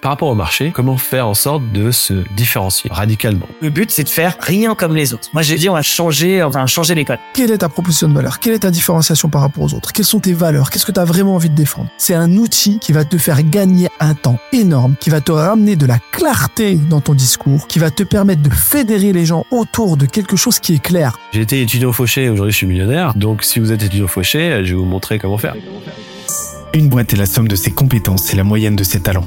par rapport au marché, comment faire en sorte de se différencier radicalement? Le but, c'est de faire rien comme les autres. Moi, j'ai dit, on va changer, enfin, changer les codes. Quelle est ta proposition de valeur? Quelle est ta différenciation par rapport aux autres? Quelles sont tes valeurs? Qu'est-ce que tu as vraiment envie de défendre? C'est un outil qui va te faire gagner un temps énorme, qui va te ramener de la clarté dans ton discours, qui va te permettre de fédérer les gens autour de quelque chose qui est clair. J'ai été étudiant fauché, aujourd'hui je suis millionnaire, donc si vous êtes étudiant fauché, je vais vous montrer comment faire. Une boîte est la somme de ses compétences et la moyenne de ses talents.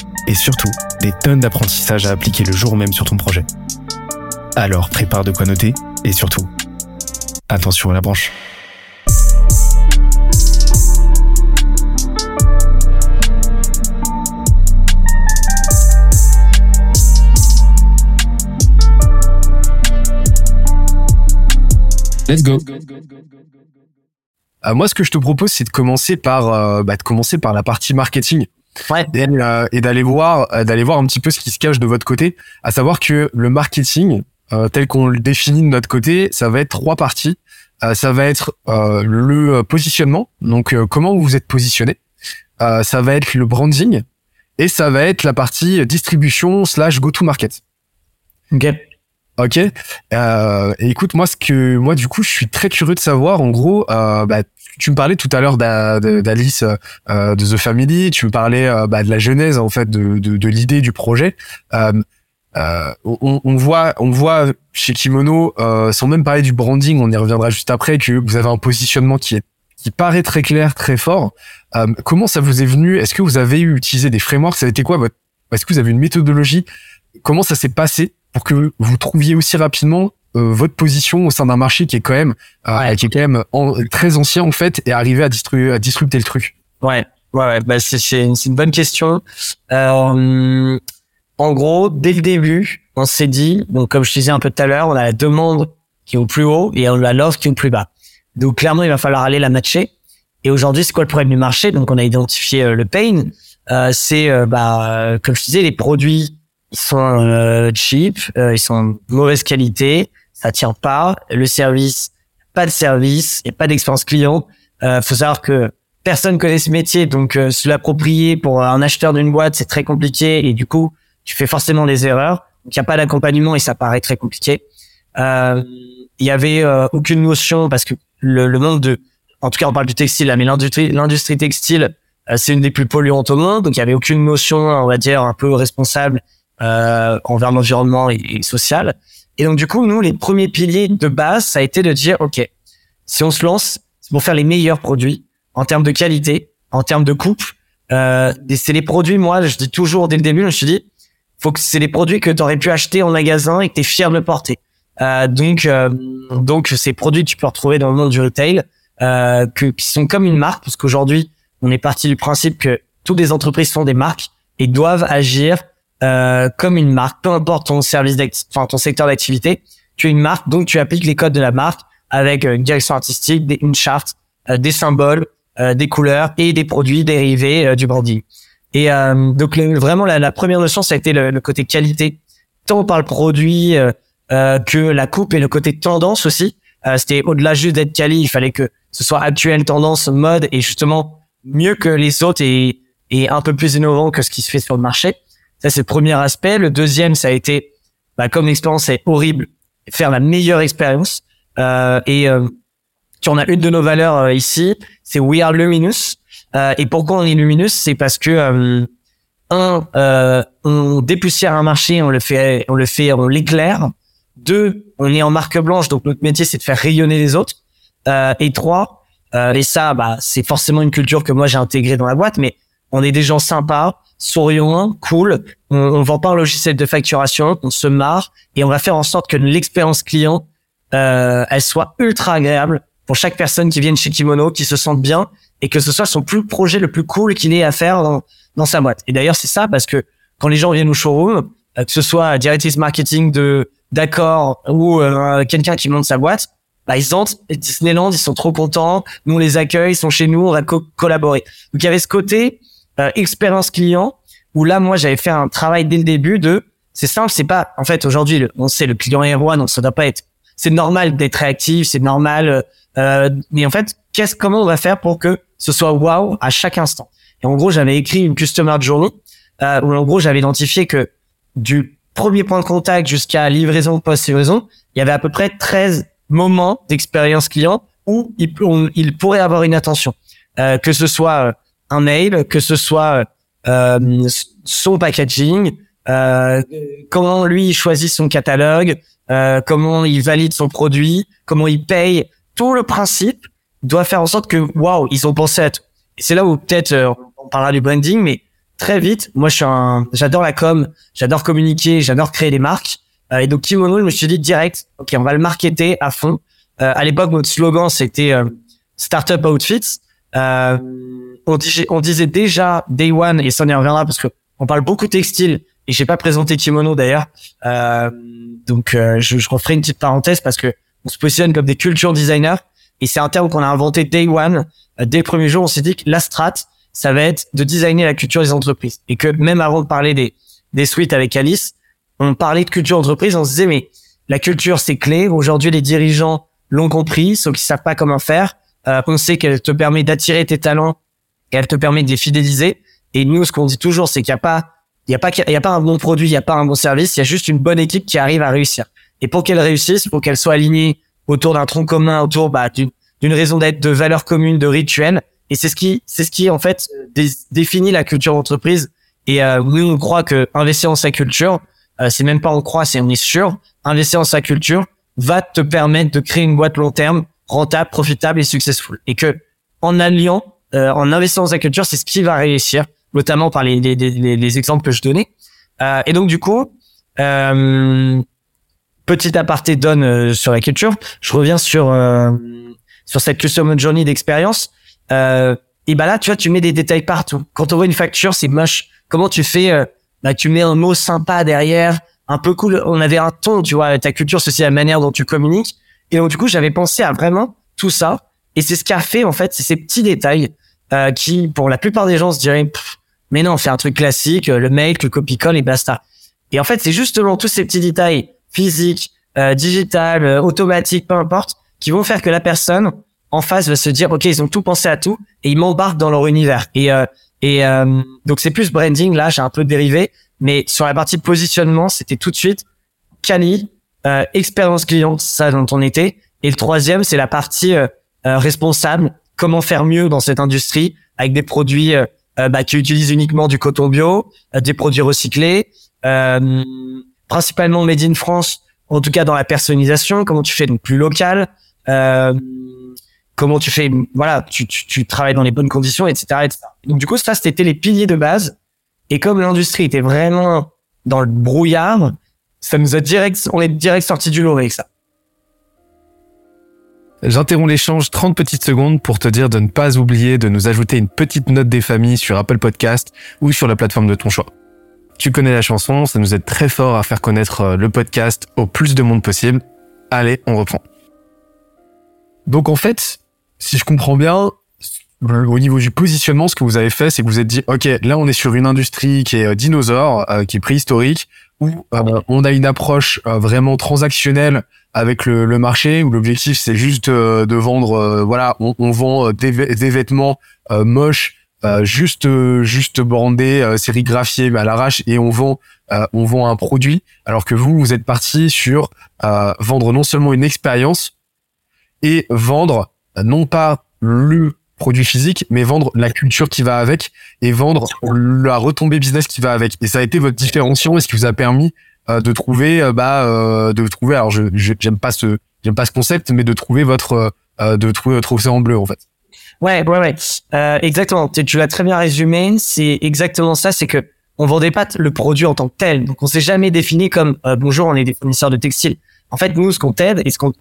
et surtout, des tonnes d'apprentissages à appliquer le jour même sur ton projet. Alors prépare de quoi noter, et surtout, attention à la branche. Let's go. Euh, moi, ce que je te propose, c'est de commencer par, euh, bah, de commencer par la partie marketing. Ouais. Et, euh, et d'aller voir, euh, d'aller voir un petit peu ce qui se cache de votre côté. À savoir que le marketing, euh, tel qu'on le définit de notre côté, ça va être trois parties. Euh, ça va être le positionnement, donc comment vous êtes positionné. Ça va être le branding et ça va être la partie distribution slash go-to-market. Ok. Ok. Euh, écoute, moi, ce que moi, du coup, je suis très curieux de savoir. En gros, euh, bah, tu me parlais tout à l'heure d'Alice euh, de The Family. Tu me parlais bah, de la genèse en fait de, l'idée du projet. On, voit, on voit chez Kimono, sans même parler du branding, on y reviendra juste après, que vous avez un positionnement qui est qui paraît très clair, très fort. Comment ça vous est venu? Est-ce que vous avez utilisé des frameworks? Ça quoi votre Est-ce que vous avez une méthodologie? Comment ça s'est passé? Pour que vous trouviez aussi rapidement euh, votre position au sein d'un marché qui est quand même euh, Ouais. qui est quand même en- très ancien en fait et arriver à distribuer à disrupter le truc. Ouais, ouais, ouais. Bah, c'est, c'est, une, une bonne question. Euh, en gros, dès le début, on s'est dit, donc comme je disais un peu tout à l'heure, on a la demande qui est au plus haut et on a l'offre qui est au plus bas. Donc clairement, il va falloir aller la matcher. Et aujourd'hui, c'est quoi le problème du marché? Donc on a identifié euh, le pain. Euh, c'est, euh, bah, euh, comme je disais, les produits, ils sont euh, cheap, euh, ils sont de mauvaise qualité, ça tient pas. Le service, pas de service et pas d'expérience client. Euh, faut savoir que personne connaît ce métier, donc euh, se l'approprier pour un acheteur d'une boîte, c'est très compliqué et du coup, tu fais forcément des erreurs. Il n'y a pas d'accompagnement et ça paraît très compliqué. Euh, Il y avait euh, aucune notion parce que le, le monde de, en tout cas on parle du textile mais l'industrie, l'industrie textile, euh, c'est une des plus polluantes au monde, donc il y avait aucune notion, on va dire, un peu responsable euh, envers l'environnement et, et social. Et donc du coup, nous, les premiers piliers de base, ça a été de dire, ok, si on se lance, c'est pour faire les meilleurs produits en termes de qualité, en termes de coupe. Euh, c'est les produits, moi, je dis toujours dès le début, je me suis dit, faut que c'est les produits que tu aurais pu acheter en magasin et que tu es fier de le porter. Euh, donc, euh, donc ces produits que tu peux retrouver dans le monde du retail, euh, que, qui sont comme une marque, parce qu'aujourd'hui, on est parti du principe que toutes les entreprises sont des marques et doivent agir euh, comme une marque, peu importe ton service, enfin ton secteur d'activité, tu es une marque, donc tu appliques les codes de la marque avec euh, une direction artistique, des- une charte, euh, des symboles, euh, des couleurs et des produits dérivés euh, du branding. Et donc le- vraiment la, la première notion, ça a été le, le côté qualité, tant par le produit que la coupe et le côté tendance aussi. C'était au-delà juste d'être quali, il fallait que ce soit actuel, tendance, mode et justement mieux que les autres et, et un peu plus innovant que ce qui se fait sur le marché. Ça c'est le premier aspect. Le deuxième, ça a été bah, comme l'expérience est horrible, faire la meilleure expérience. Euh, et euh, tu en as une de nos valeurs euh, ici, c'est We Are Luminous. Euh, et pourquoi on est luminous? C'est parce que euh, un, euh, on dépoussière un marché, on le fait, on le fait, on l'éclaire. Deux, on est en marque blanche, donc notre métier c'est de faire rayonner les autres. Et trois, et ça, bah, c'est forcément une culture que moi j'ai intégrée dans la boîte, mais on est des gens sympas, souriants, cool. On, on vend pas un logiciel de facturation, on se marre et on va faire en sorte que l'expérience client, euh, elle soit ultra agréable pour chaque personne qui vienne chez Kimono, qui se sente bien et que ce soit son plus projet le plus cool qu'il ait à faire dans, dans sa boîte. Et d'ailleurs, c'est ça parce que quand les gens viennent au showroom, euh, que ce soit directrice marketing de d'accord ou euh, quelqu'un qui monte sa boîte, bah, ils entrent Disneyland, ils sont trop contents, nous on les accueille, ils sont chez nous, on va collaborer. Donc il y avait ce côté expérience client où là moi j'avais fait un travail dès le début de c'est simple, c'est pas en fait aujourd'hui on sait le client est roi donc ça doit pas être c'est normal d'être réactif, c'est normal euh, mais en fait qu'est-ce comment on va faire pour que ce soit wow à chaque instant? Et en gros j'avais écrit une customer journey euh, où en gros j'avais identifié que du premier point de contact jusqu'à livraison post-livraison, il y avait à peu près 13 moments d'expérience client où il, il pourrait avoir une attention. Euh, que ce soit euh, un mail, que ce soit euh, son packaging, euh, comment lui choisit son catalogue, euh, comment il valide son produit, comment il paye. Tout le principe doit faire en sorte que, waouh, ils ont pensé à tout. C'est là où peut-être euh, on parlera du branding, mais très vite, moi je suis un, j'adore la com, j'adore communiquer, j'adore créer des marques. Euh, et donc Kimono, je me suis dit direct, ok, on va le marketer à fond. Euh, à l'époque, notre slogan c'était Startup Outfits. Euh, on, on, disait déjà Day One et ça on y reviendra parce que on parle beaucoup textile et j'ai pas présenté Kimono d'ailleurs. Euh, donc je, je referai une petite parenthèse parce que on se positionne comme des culture designers et c'est un terme qu'on a inventé Day One. dès le premier jour, on s'est dit que la strat, ça va être de designer la culture des entreprises et que même avant de parler des des suites avec Alice, on parlait de culture entreprise, on se disait mais la culture c'est clé. Aujourd'hui, les dirigeants l'ont compris, sauf qu'ils savent pas comment faire. Euh, on sait qu'elle te permet d'attirer tes talents et elle te permet de les fidéliser. Et nous, ce qu'on dit toujours, c'est qu'il n'y a pas, il y a pas, il y a pas un bon produit, il y a pas un bon service, il y a juste une bonne équipe qui arrive à réussir. Et pour qu'elle réussisse, pour qu'elle soit alignée autour d'un tronc commun, autour bah, d'une raison d'être, de valeurs communes, de rituels. Et c'est ce qui, c'est ce qui en fait définit la culture d'entreprise. Et euh, nous, on croit que investir en sa culture, euh, c'est même pas on croit, c'est on est sûr, investir en sa culture va te permettre de créer une boîte long terme, rentable, profitable et successful. Et que en alliant, euh, en investissant dans sa culture, c'est ce qui va réussir, notamment par les, les, les, les exemples que je donnais. Euh, et donc du coup, euh, petit aparté donne euh, sur la culture. Je reviens sur euh, sur cette customer journey d'expérience. et bah là, tu vois, tu mets des détails partout. Quand on voit une facture, c'est moche. Comment tu fais bah, tu mets un mot sympa derrière, un peu cool. On avait un ton, tu vois, ta culture, c'est la manière dont tu communiques. Et donc, du coup, j'avais pensé à vraiment tout ça. Et c'est ce qu'a fait, en fait, c'est ces petits détails euh, qui, pour la plupart des gens, se diraient, mais non, on fait un truc classique, euh, le mail, le copy-call et basta. Et en fait, c'est justement tous ces petits détails physiques, euh, digital, euh, automatiques, peu importe, qui vont faire que la personne en face va se dire, OK, ils ont tout pensé à tout et ils m'embarquent dans leur univers. Et, euh, et euh, donc c'est plus branding là, j'ai un peu dérivé, mais sur la partie positionnement, c'était tout de suite Cali, expérience client, ça dont on était. Et le troisième, c'est la partie responsable, comment faire mieux dans cette industrie avec des produits bah, qui utilisent uniquement du coton bio, des produits recyclés, principalement made in France, en tout cas dans la personnalisation, comment tu fais donc plus local. Euh, comment tu fais, voilà, tu, travailles dans les bonnes conditions, etc., etc. Donc du coup, ça, c'était les piliers de base. Et comme l'industrie était vraiment dans le brouillard, ça nous a direct, on est direct sorti du lot avec ça. J'interromps l'échange 30 petites secondes pour te dire de ne pas oublier de nous ajouter une petite note des familles sur Apple Podcast ou sur la plateforme de ton choix. Tu connais la chanson, ça nous aide très fort à faire connaître euh, le podcast au plus de monde possible. Allez, on reprend. Donc en fait, si je comprends bien, au niveau du positionnement, ce que vous avez fait, c'est que vous êtes dit, OK, là, on est sur une industrie qui est euh, dinosaure, euh, qui est préhistorique, où on a une approche vraiment transactionnelle avec le, marché, où l'objectif, c'est juste de vendre, voilà, on, vend des, vêtements moches, juste juste brandés, sérigraphiés à l'arrache, et on vend on vend un produit, alors que vous, vous êtes parti sur vendre non seulement une expérience, et vendre non pas le produit physique, mais vendre la culture qui va avec et vendre la retombée business qui va avec. Et ça a été votre différenciation et ce qui vous a permis euh, de trouver, euh, bah, euh, de trouver. Alors, je j'aime pas ce, j'aime pas ce concept, mais de trouver votre, de trouver votre océan bleu en fait. Ouais, ouais, ouais. exactement. Tu, l'as très bien résumé. C'est exactement ça. C'est que on vendait pas le produit en tant que tel. Donc, on s'est jamais défini comme bonjour, on est des fournisseurs de textiles. En fait, nous, ce qu'on t'aide et ce qu'on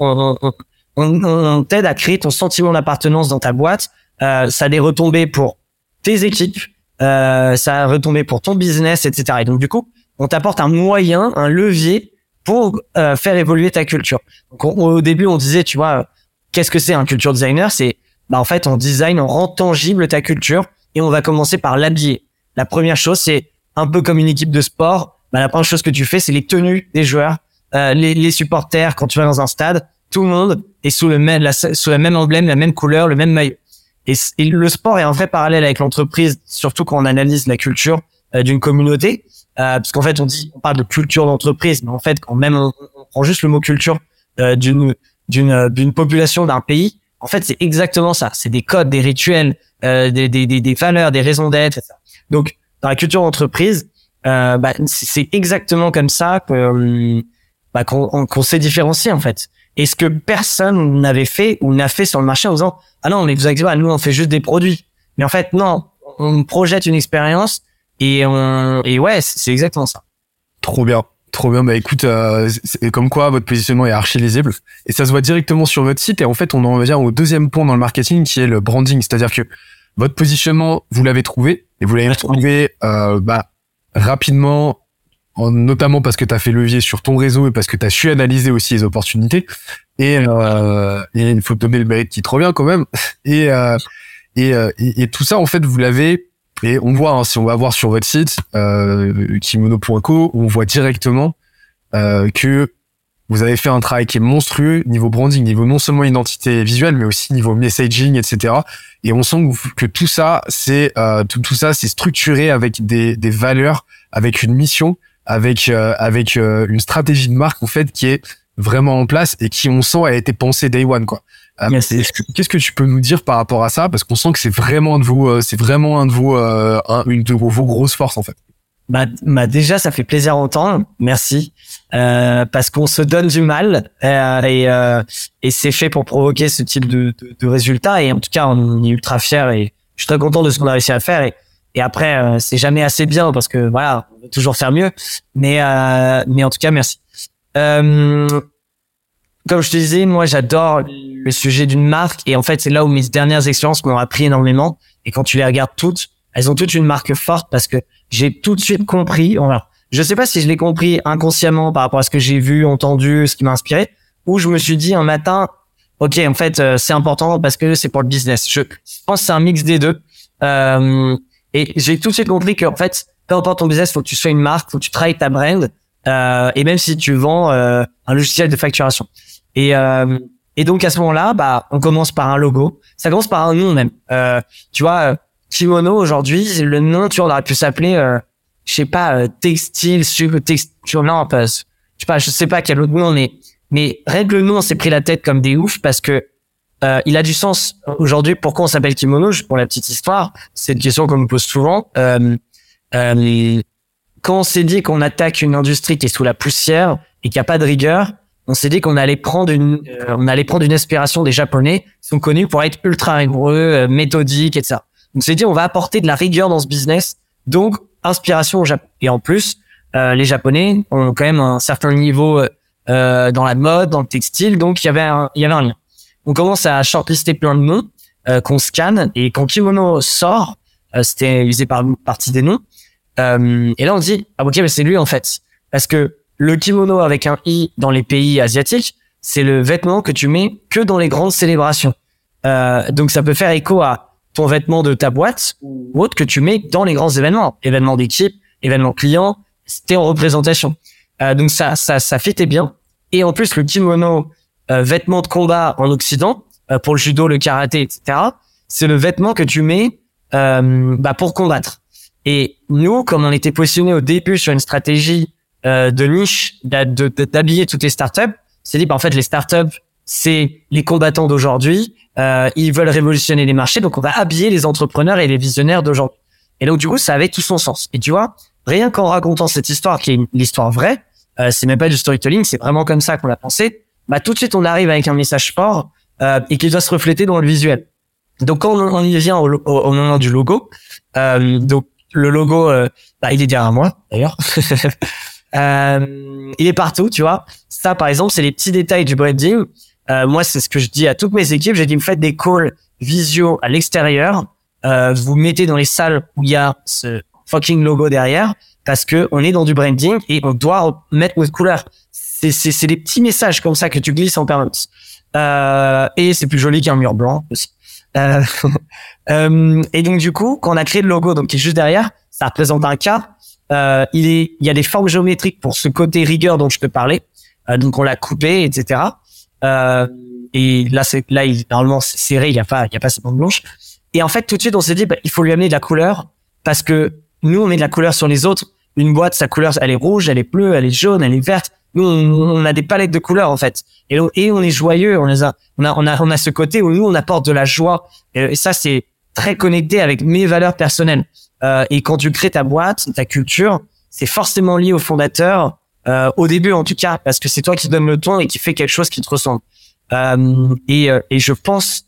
on, t'aide à créer ton sentiment d'appartenance dans ta boîte. Euh, ça a des retombées pour tes équipes, euh, ça va retomber pour ton business, etc. Et donc du coup, on t'apporte un moyen, un levier pour euh, faire évoluer ta culture. Donc, on- au début, on disait, tu vois, qu'est-ce que c'est un culture designer? C'est, bah en fait, on design, on rend tangible ta culture et on va commencer par l'habiller. La première chose, c'est un peu comme une équipe de sport. Bah, la première chose que tu fais, c'est les tenues des joueurs, euh, les, les supporters. Quand tu vas dans un stade, tout le monde est sous le même, sous même emblème, la même couleur, le même maillot. Et, et le sport est un vrai parallèle avec l'entreprise, surtout quand on analyse la culture euh, d'une communauté. Euh, parce qu'en fait, on dit, on parle de culture d'entreprise, mais en fait, quand même on, prend juste le mot culture euh, d'une d'une euh, d'une population d'un pays, en fait, c'est exactement ça. C'est des codes, des rituels, euh, des, des, des, valeurs, des raisons d'être. Donc, dans la culture d'entreprise, euh, bah, c'est exactement comme ça que euh, bah, qu'on on- qu'on s'est différencié en fait. Et ce que personne n'avait fait ou n'a fait sur le marché en disant ah non mais vous inquiétez pas, nous on fait juste des produits. Mais en fait non, on projette une expérience et on et ouais c'est exactement ça. Trop bien. Trop bien. Bah écoute, euh, comme quoi votre positionnement est archi lisible et ça se voit directement sur votre site. Et en fait, on en vient au deuxième point dans le marketing qui est le branding. C'est-à-dire que votre positionnement, vous l'avez trouvé et vous l'avez trouvé euh, bah, rapidement, en- notamment parce que tu as fait levier sur ton réseau et parce que tu as su analyser aussi les opportunités. Et, euh, il faut te donner le mérite qui te revient quand même. Et, euh, et, euh, et, et tout ça, en fait, vous l'avez et on voit, hein, si on va voir sur votre site, euh, kimono.co, on voit directement euh, que vous avez fait un travail qui est monstrueux niveau branding, niveau non seulement identité visuelle, mais aussi niveau messaging, etc. Et on sent que, tout ça, c'est euh, tout, tout ça, c'est structuré avec des, des valeurs, avec une mission, avec euh, avec euh, une stratégie de marque en fait qui est vraiment en place et qui on sent a été pensée day one quoi. Yes. que- Qu'est-ce que tu peux nous dire par rapport à ça? Parce qu'on sent que c'est vraiment un de vos, euh, c'est vraiment un de vos, euh, un- une de vos, grosses forces en fait. Bah, bah déjà ça fait plaisir à entendre, merci, euh, parce qu'on se donne du mal euh, et euh, et c'est fait pour provoquer ce type de, de, de résultats et en tout cas on est ultra fiers et je suis très content de ce qu'on a réussi à faire et et après euh, c'est jamais assez bien parce que voilà on veut toujours faire mieux mais euh, mais en tout cas merci. Comme je te disais, moi j'adore le sujet d'une marque et en fait c'est là où mes dernières expériences m'ont appris énormément et quand tu les regardes toutes, elles ont toutes une marque forte parce que j'ai tout de suite compris. Alors, je sais pas si je l'ai compris inconsciemment par rapport à ce que j'ai vu, entendu, ce qui m'a inspiré, ou je me suis dit un matin, ok, en fait euh, c'est important parce que c'est pour le business. Je pense que c'est un mix des deux. Euh, et j'ai tout de suite compris que en fait, peu importe ton business, faut que tu sois une marque, faut que tu travailles ta brand, euh, et même si tu vends un logiciel de facturation. Et euh, et donc à ce moment-là, bah on commence par un logo. Ça commence par un nom même. Euh, tu vois, euh, kimono aujourd'hui, le nom, tu aurait pu s'appeler, euh, je sais pas, euh, textile, sub, texture, non, pas, je sais pas, je sais pas quel autre nom, mais mais rien le nom, on s'est pris la tête comme des oufs parce que euh, il a du sens aujourd'hui. Pourquoi on s'appelle kimono Pour la petite histoire, c'est une question qu'on me pose souvent. Euh, euh, quand on s'est dit qu'on attaque une industrie qui est sous la poussière et qui a pas de rigueur, on s'est dit qu'on allait prendre une, euh, on allait prendre une inspiration des Japonais qui sont connus pour être ultra rigoureux, euh, méthodiques, etc. On s'est dit on va apporter de la rigueur dans ce business, donc inspiration au Japon. Et en plus, euh, les Japonais ont quand même un certain niveau euh, dans la mode, dans le textile, donc il y avait un, il y avait un lien. On commence à shortlister plein de noms euh, qu'on scanne et quand Kimono sort, euh, c'était usé par partie des noms. Euh, et là on dit ah ok mais c'est lui en fait parce que le kimono avec un i dans les pays asiatiques c'est le vêtement que tu mets que dans les grandes célébrations. Euh, donc ça peut faire écho à ton vêtement de ta boîte ou autre que tu mets dans les grands événements, événements d'équipe, événements clients, c'était en représentation. Euh, donc ça, ça, ça fitait bien. Et en plus le kimono, euh, vêtement de combat en Occident, euh, pour le judo, le karaté, etc. C'est le vêtement que tu mets euh, bah, pour combattre. Et nous, comme on était positionné au début sur une stratégie euh, de niche, d'habiller toutes les startups, c'est dit, bah, en fait, les startups, c'est les combattants d'aujourd'hui. Euh, ils veulent révolutionner les marchés, donc on va habiller les entrepreneurs et les visionnaires d'aujourd'hui. Et donc, du coup, ça avait tout son sens. Et tu vois, rien qu'en racontant cette histoire, qui est l'histoire vraie, euh, c'est même pas du storytelling, c'est vraiment comme ça qu'on l'a pensé. Bah, tout de suite, on arrive avec un message fort euh, et qui doit se refléter dans le visuel. Donc, quand on, y vient au moment du logo, euh, donc le logo, euh, bah, il est derrière moi d'ailleurs. Euh, il est partout, tu vois. Ça, par exemple, c'est les petits détails du branding. Euh, moi, c'est ce que je dis à toutes mes équipes. J'ai dit, vous faites des calls visio à l'extérieur. euh, vous mettez dans les salles où il y a ce fucking logo derrière parce que on est dans du branding et on doit mettre notre couleur. C'est c'est c'est des petits messages comme ça que tu glisses en permanence. Euh, et c'est plus joli qu'un mur blanc aussi. Euh, euh, et donc du coup, quand on a créé le logo, donc qui est juste derrière, ça représente un cas. Euh, il est, il y a des formes géométriques pour ce côté rigueur dont je te parlais. Euh, donc on l'a coupé, etc. Euh, et là, c'est là, il, normalement, c'est serré, il y a pas, il y a pas cette bande blanche. Et en fait, tout de suite, on s'est dit, bah, il faut lui amener de la couleur parce que nous, on met de la couleur sur les autres. Une boîte, sa couleur, elle est rouge, elle est bleue, elle est jaune, elle est verte. Nous, on, a des palettes de couleurs en fait. Et, et on est joyeux. On les a, on a, on a, on a ce côté où nous, on apporte de la joie. Et, ça, c'est très connecté avec mes valeurs personnelles. Euh, et quand tu crées ta boîte, ta culture, c'est forcément lié au fondateur. Euh, au début, en tout cas, parce que c'est toi qui donne le ton et qui fait quelque chose qui te ressemble. Euh, et, euh, et je pense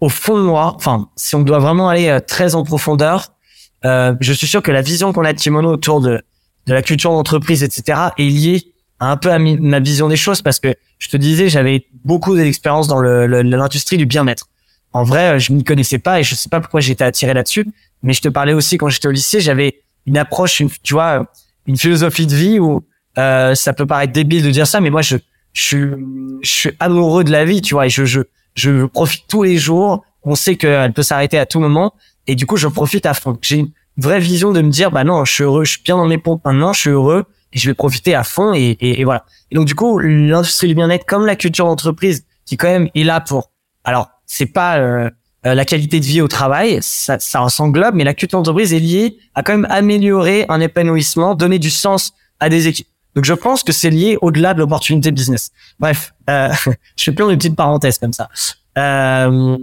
au fond de moi, enfin, si on doit vraiment aller euh, très en profondeur, euh, je suis sûr que la vision qu'on a de Kimono autour de, de la culture d'entreprise, etc., est liée un peu à ma vision des choses parce que je te disais, j'avais beaucoup d'expérience dans l'industrie du bien-être. En vrai, je m'y connaissais pas et je sais pas pourquoi j'étais attiré là-dessus. Mais je te parlais aussi quand j'étais au lycée, j'avais une approche, une, tu vois, une philosophie de vie où euh, ça peut paraître débile de dire ça, mais moi je, je suis, je suis amoureux de la vie, tu vois, et je, je, je profite tous les jours. On sait qu'elle peut s'arrêter à tout moment, et du coup je profite à fond. J'ai une vraie vision de me dire, bah non, je suis heureux, je suis bien dans mes pompes maintenant, je suis heureux, et je vais profiter à fond, et, et, voilà. Et donc du coup, l'industrie du bien-être, comme la culture d'entreprise, qui quand même est là pour, alors c'est pas euh, euh, la qualité de vie au travail, ça, ça s'englobe, mais la culture d'entreprise est liée à quand même améliorer un épanouissement, donner du sens à des équipes. Donc je pense que c'est lié au-delà de l'opportunité business. Bref, euh, je fais plein de petites parenthèses comme ça. Euh,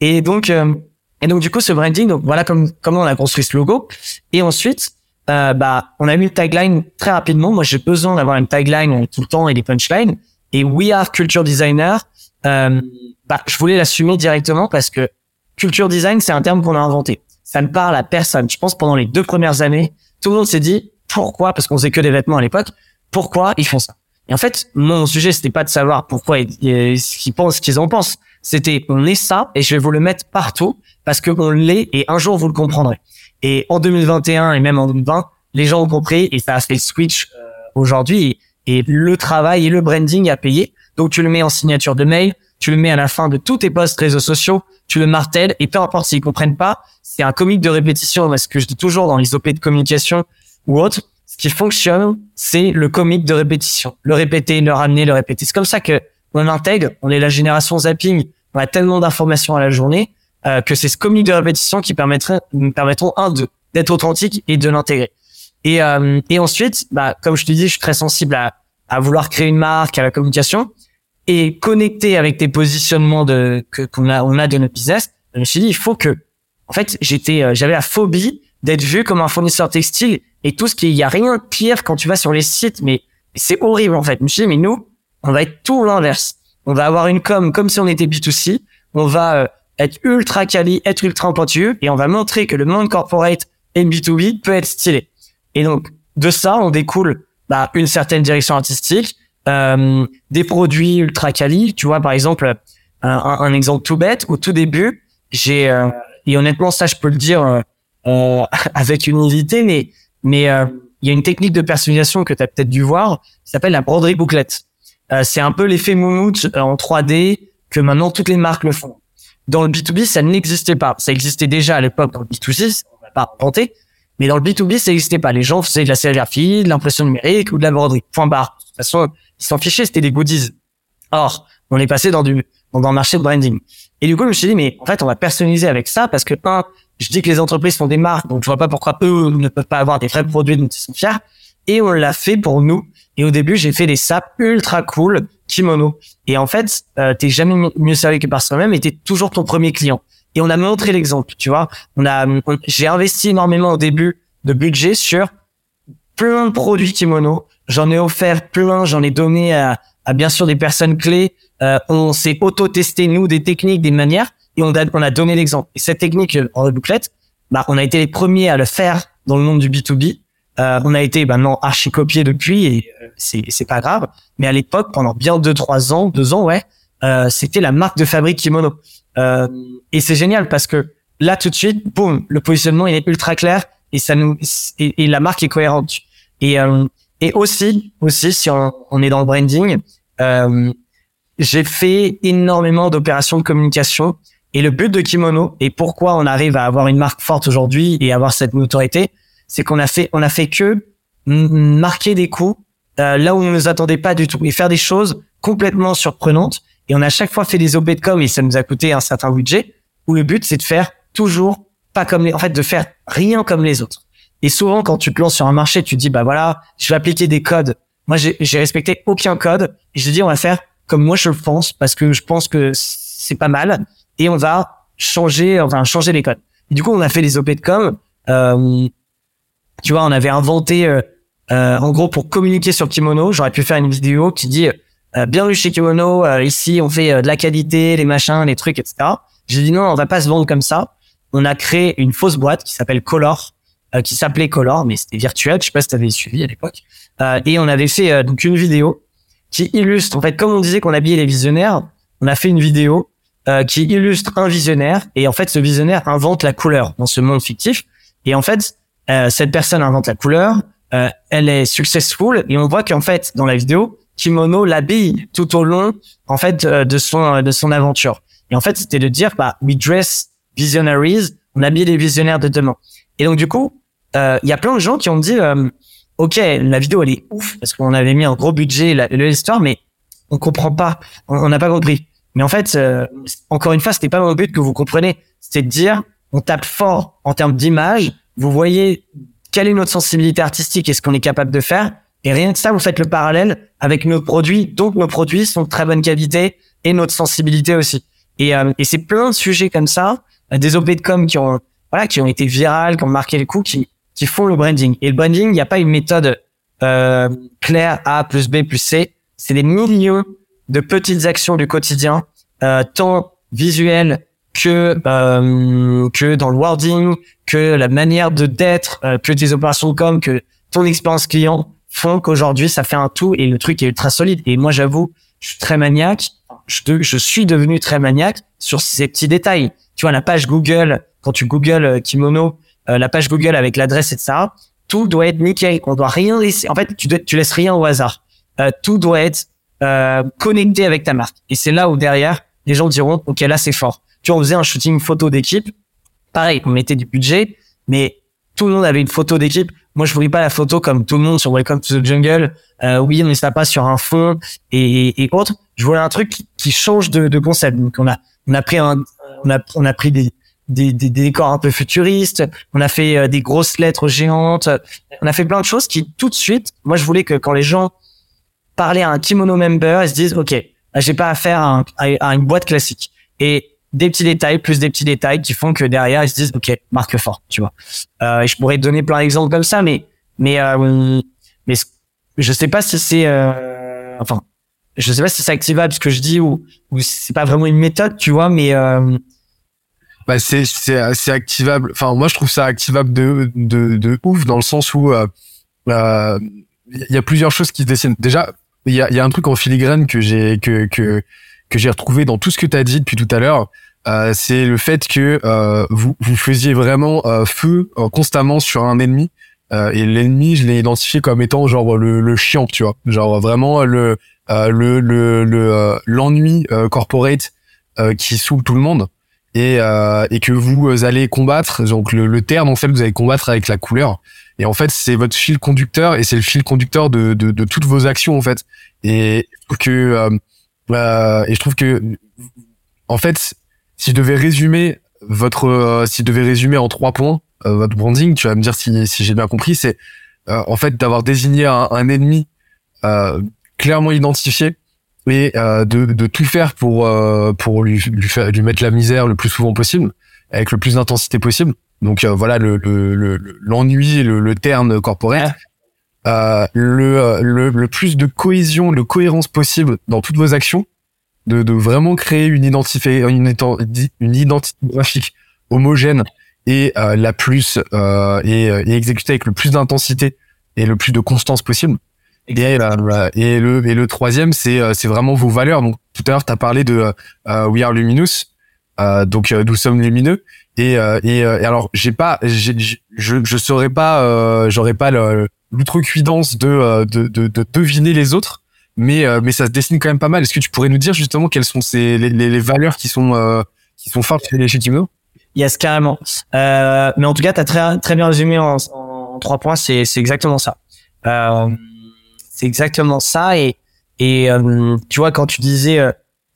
et donc euh, et donc du coup ce branding, donc voilà comme comment on a construit ce logo. Et ensuite, euh, bah on a mis une tagline très rapidement. Moi j'ai besoin d'avoir une tagline tout le temps et des punchlines. Et We Are Culture Designer, euh, bah je voulais l'assumer directement parce que culture design c'est un terme qu'on a inventé. Ça ne parle à personne. Je pense pendant les deux premières années, tout le monde s'est dit pourquoi, parce qu'on faisait que des vêtements à l'époque, pourquoi ils font ça? Et en fait, mon sujet, c'était pas de savoir pourquoi ils, pensent, ce qu'ils en pensent. C'était, on est ça, et je vais vous le mettre partout, parce que on l'est, et un jour, vous le comprendrez. Et en 2021, et même en 2020, les gens ont compris, et ça a fait switch euh, aujourd'hui, et, le travail et le branding a payé. Donc, tu le mets en signature de mail, tu le mets à la fin de tous tes posts réseaux sociaux, tu le martèles, et peu importe s'ils comprennent pas, c'est un comique de répétition, parce que je dis toujours dans les OP de communication, ou autre, ce qui fonctionne, c'est le comique de répétition. Le répéter, le ramener, le répéter. C'est comme ça que on intègre. On est la génération zapping. On a tellement d'informations à la journée euh, que c'est ce comique de répétition qui permettrait, nous permettront un de d'être authentique et de l'intégrer. Et euh, et ensuite, bah comme je te dis, je suis très sensible à à vouloir créer une marque, à la communication et connecter avec tes positionnements de que qu'on a on a de notre business. Je me suis dit, il faut que, en fait, j'étais, euh, j'avais la phobie d'être vu comme un fournisseur textile et tout ce qui, il y a rien de pire quand tu vas sur les sites, mais c'est horrible en fait. Je me suis dit, mais nous, on va être tout l'inverse. On va avoir une com comme si on était B2C. On va euh, être ultra quali, être ultra pointueux et on va montrer que le monde corporate et B2B peut être stylé. Et donc, de ça, on découle bah, une certaine direction artistique, euh, des produits ultra quali. Tu vois, par exemple, un, un, exemple tout bête, au tout début, j'ai, euh, et honnêtement, ça, je peux le dire, euh, euh, avec humilité, mais mais euh, il y a une technique de personnalisation que tu as peut-être dû voir, qui s'appelle la broderie bouclette. Euh, c'est un peu l'effet moumoute en 3D que maintenant toutes les marques le font. Dans le B2B, ça n'existait pas. Ça existait déjà à l'époque dans le B2C, on va pas inventer, mais dans le B2B, ça n'existait pas. Les gens faisaient de la sérigraphie, de l'impression numérique ou de la broderie. Point barre. De toute façon, ils s'en fichaient, c'était des goodies. Or, on est passé dans du dans, le marché de branding. Et du coup, je me suis dit, mais en fait, on va personnaliser avec ça parce que un, je dis que les entreprises font des marques, donc je vois pas pourquoi eux ne peuvent pas avoir des vrais produits dont ils sont fiers. Et on l'a fait pour nous. Et au début, j'ai fait des sapes ultra cool, kimono. Et en fait, euh, t'es jamais mieux servi que par soi-même et t'es toujours ton premier client. Et on a montré l'exemple, tu vois. On a, j'ai investi énormément au début de budget sur plein de produits kimono. J'en ai offert plein, j'en ai donné à, à, bien sûr des personnes clés. Euh, on s'est auto-testé nous des techniques, des manières et on a, on a donné l'exemple. Et cette technique euh, en bouclette, bah, on a été les premiers à le faire dans le monde du B2B. Euh, on a été maintenant archi copié depuis et euh, c'est c'est pas grave. Mais à l'époque, pendant bien deux trois ans, deux ans, ouais, euh, c'était la marque de fabrique kimono. Euh, et c'est génial parce que là tout de suite, boum, le positionnement il est ultra clair et ça nous et la marque est cohérente. Et euh, et aussi aussi si on, on est dans le branding, euh, j'ai fait énormément d'opérations de communication et le but de Kimono et pourquoi on arrive à avoir une marque forte aujourd'hui et avoir cette notoriété, c'est qu'on a fait on a fait que marquer des coups euh, là où on ne nous attendait pas du tout et faire des choses complètement surprenantes. Et on a chaque fois fait des OP de com et ça nous a coûté un certain budget où le but c'est de faire toujours pas comme les, en fait, de faire rien comme les autres. Et souvent, quand tu te lances sur un marché, tu te dis, bah voilà, je vais appliquer des codes. Moi, j'ai respecté aucun code et je dis, on va faire comme moi je le pense parce que je pense que c'est pas mal et on va changer, enfin changer les codes. Du coup, on a fait les OP de com. Euh, tu vois, on avait inventé, euh, euh, en gros, pour communiquer sur Kimono, j'aurais pu faire une vidéo qui dit euh, bienvenue chez Kimono, euh, ici on fait de la qualité, les machins, les trucs, etc. J'ai dit non, on va pas se vendre comme ça. On a créé une fausse boîte qui s'appelle Color, qui s'appelait Color, mais c'était virtuel. Je sais pas si tu avais suivi à l'époque. et on avait fait donc une vidéo qui illustre, en fait, comme on disait qu'on habillait les visionnaires, on a fait une vidéo qui illustre un visionnaire et en fait ce visionnaire invente la couleur dans ce monde fictif et en fait euh, cette personne invente la couleur, euh, elle est successful et on voit qu'en fait dans la vidéo Kimono l'habille tout au long en fait euh, de son de son aventure. Et en fait c'était de dire bah we dress visionaries, on habille les visionnaires de demain. Et donc du coup il y a plein de gens qui ont dit ok la vidéo elle est ouf parce qu'on avait mis un gros budget le histoire mais on comprend pas, on n'a pas compris. Mais en fait, encore une fois, c'était pas mon but que vous compreniez. C'était de dire, on tape fort en termes d'image, vous voyez quelle est notre sensibilité artistique et ce qu'on est capable de faire. Et rien que ça, vous faites le parallèle avec nos produits. Donc, nos produits sont de très bonne qualité et notre sensibilité aussi. Et, euh, et c'est plein de sujets comme ça, euh, des OP de com qui ont, voilà, qui ont été virales, qui ont marqué le coup, qui, qui font le branding. Et le branding, il n'y a pas une méthode euh, claire A plus B plus C. C'est des millions de petites actions du quotidien, euh, tant visuelles que euh, que dans le wording, que la manière de d'être, que tes opérations com, que ton expérience client font qu'aujourd'hui ça fait un tout et le truc est ultra solide. Et moi j'avoue, je suis très maniaque. Je, suis devenu très maniaque sur ces petits détails. Tu vois la page Google, quand tu googles euh, kimono, euh, la page Google avec l'adresse et ça, tout doit être nickel. On doit rien laisser. En fait, tu, tu laisses rien au hasard. tout doit être connecté avec ta marque. Et c'est là où derrière les gens diront ok là c'est fort tu on faisait un shooting photo d'équipe. Pareil, on mettait du budget, mais tout le monde avait une photo d'équipe. Moi, je voulais pas la photo comme tout le monde sur Welcome to the Jungle. Euh, oui, on ne pas sur un fond et, et, autres. Je voulais un truc qui, change de, de, concept. Donc, on a, on a pris un, on a, on a pris des, des, des, décors un peu futuristes. On a fait euh, des grosses lettres géantes. On a fait plein de choses qui, tout de suite, moi, je voulais que quand les gens parlaient à un kimono member, ils se disent, OK, j'ai pas affaire à, à une boîte classique. Et des petits détails plus des petits détails qui font que derrière ils se disent ok marque fort tu vois euh, je pourrais donner plein d'exemples comme ça mais mais euh, mais je sais pas si c'est euh, enfin je sais pas si c'est activable ce que je dis ou ou c'est pas vraiment une méthode tu vois mais euh, bah c'est c'est activable. Enfin moi je trouve ça activable de de de ouf dans le sens où euh, euh, il y a plusieurs choses qui se dessinent. Déjà il y a il y a un truc en filigrane que j'ai que que que j'ai retrouvé dans tout ce que tu as dit depuis tout à l'heure, euh, c'est le fait que euh, vous, vous faisiez vraiment euh, feu constamment sur un ennemi. et l'ennemi, je l'ai identifié comme étant genre le, le chiant, tu vois, genre vraiment le le le l'ennui corporate qui saoule tout le monde et et que vous allez combattre. Donc le, le terme en fait, vous allez combattre avec la couleur. Et en fait, c'est votre fil conducteur et c'est le fil conducteur de, de, de toutes vos actions en fait. Et que euh, et je trouve que, en fait, si je devais résumer votre, euh, si je devais résumer en trois points euh, votre branding, tu vas me dire si, si j'ai bien compris, c'est en fait d'avoir désigné un, un ennemi clairement identifié et de, de tout faire pour pour lui lui, faire, lui mettre la misère le plus souvent possible avec le plus d'intensité possible. Donc voilà le l'ennui, le, le, le, terne corporel. Euh, le, euh, le, le, plus de cohésion, de cohérence possible dans toutes vos actions, de, de vraiment créer une identité, une, une identité graphique homogène et euh, la plus euh, et, et exécutée avec le plus d'intensité et le plus de constance possible. Et, et, le et le troisième c'est c'est vraiment vos valeurs. Donc tout à l'heure tu as parlé de We Are Luminous, donc nous sommes lumineux Et, euh, et, euh, et alors, j'ai pas, j'ai- je, je saurais pas, euh, j'aurais pas l'outrecuidance de, euh, de, de, de deviner les autres, mais, euh, mais ça se dessine quand même pas mal. Est-ce que tu pourrais nous dire justement quelles sont ces, les, les, les valeurs qui sont, euh, qui sont fortes chez, chez Timno Yes, carrément. Euh, mais en tout cas, tu as très, très bien résumé en, en trois points. C'est, c'est exactement ça. Euh, c'est exactement ça. Et, et euh, tu vois, quand tu disais euh,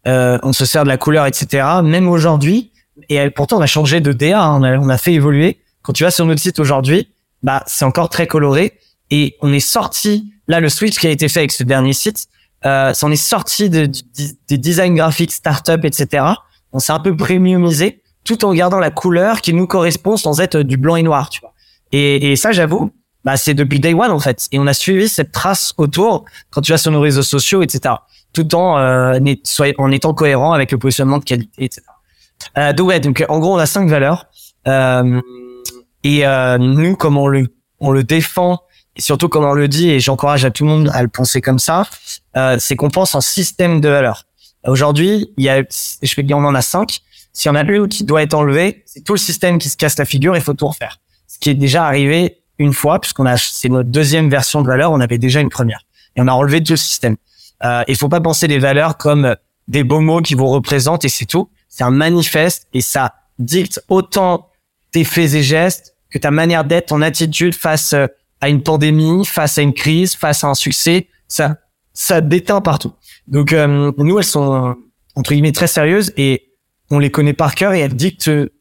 euh, on se sert de la couleur, etc., même aujourd'hui, et pourtant on a changé de DA, hein, on, a, on a fait évoluer. Quand tu vas sur notre site aujourd'hui, bah c'est encore très coloré. Et on est sorti, là, le switch qui a été fait avec ce dernier site, euh, en est sorti de, du- des design graphiques, startup, etc. On s'est un peu premiumisé tout en gardant la couleur qui nous correspond sans être du blanc et noir, tu vois. Et, et ça, j'avoue, bah, c'est depuis day one, en fait. Et on a suivi cette trace autour quand tu vas sur nos réseaux sociaux, etc. Tout en, euh, en étant cohérent avec le positionnement de qualité, etc. Euh, donc, ouais, donc, en gros, on a cinq valeurs. Euh, et euh, nous, comme on le, on le défend, et surtout comme on le dit, et j'encourage à tout le monde à le penser comme ça, euh, c'est qu'on pense en système de valeurs. Aujourd'hui, il y a, je vais dire, on en a cinq. S'il y en a une qui doit être enlevée, c'est tout le système qui se casse la figure, il faut tout refaire. Ce qui est déjà arrivé une fois, puisqu'on a, c'est notre deuxième version de valeur, on avait déjà une première. Et on a enlevé tout le système. Euh, il faut pas penser les valeurs comme euh, des beaux mots qui vous représentent et c'est tout. C'est un manifeste et ça dicte autant tes faits et gestes que ta manière d'être, ton attitude face euh, à une pandémie, face à une crise, face à un succès. Ça, ça déteint partout. Donc, euh, nous, elles sont, euh, entre guillemets, très sérieuses et on les connaît par cœur et elles dictent euh,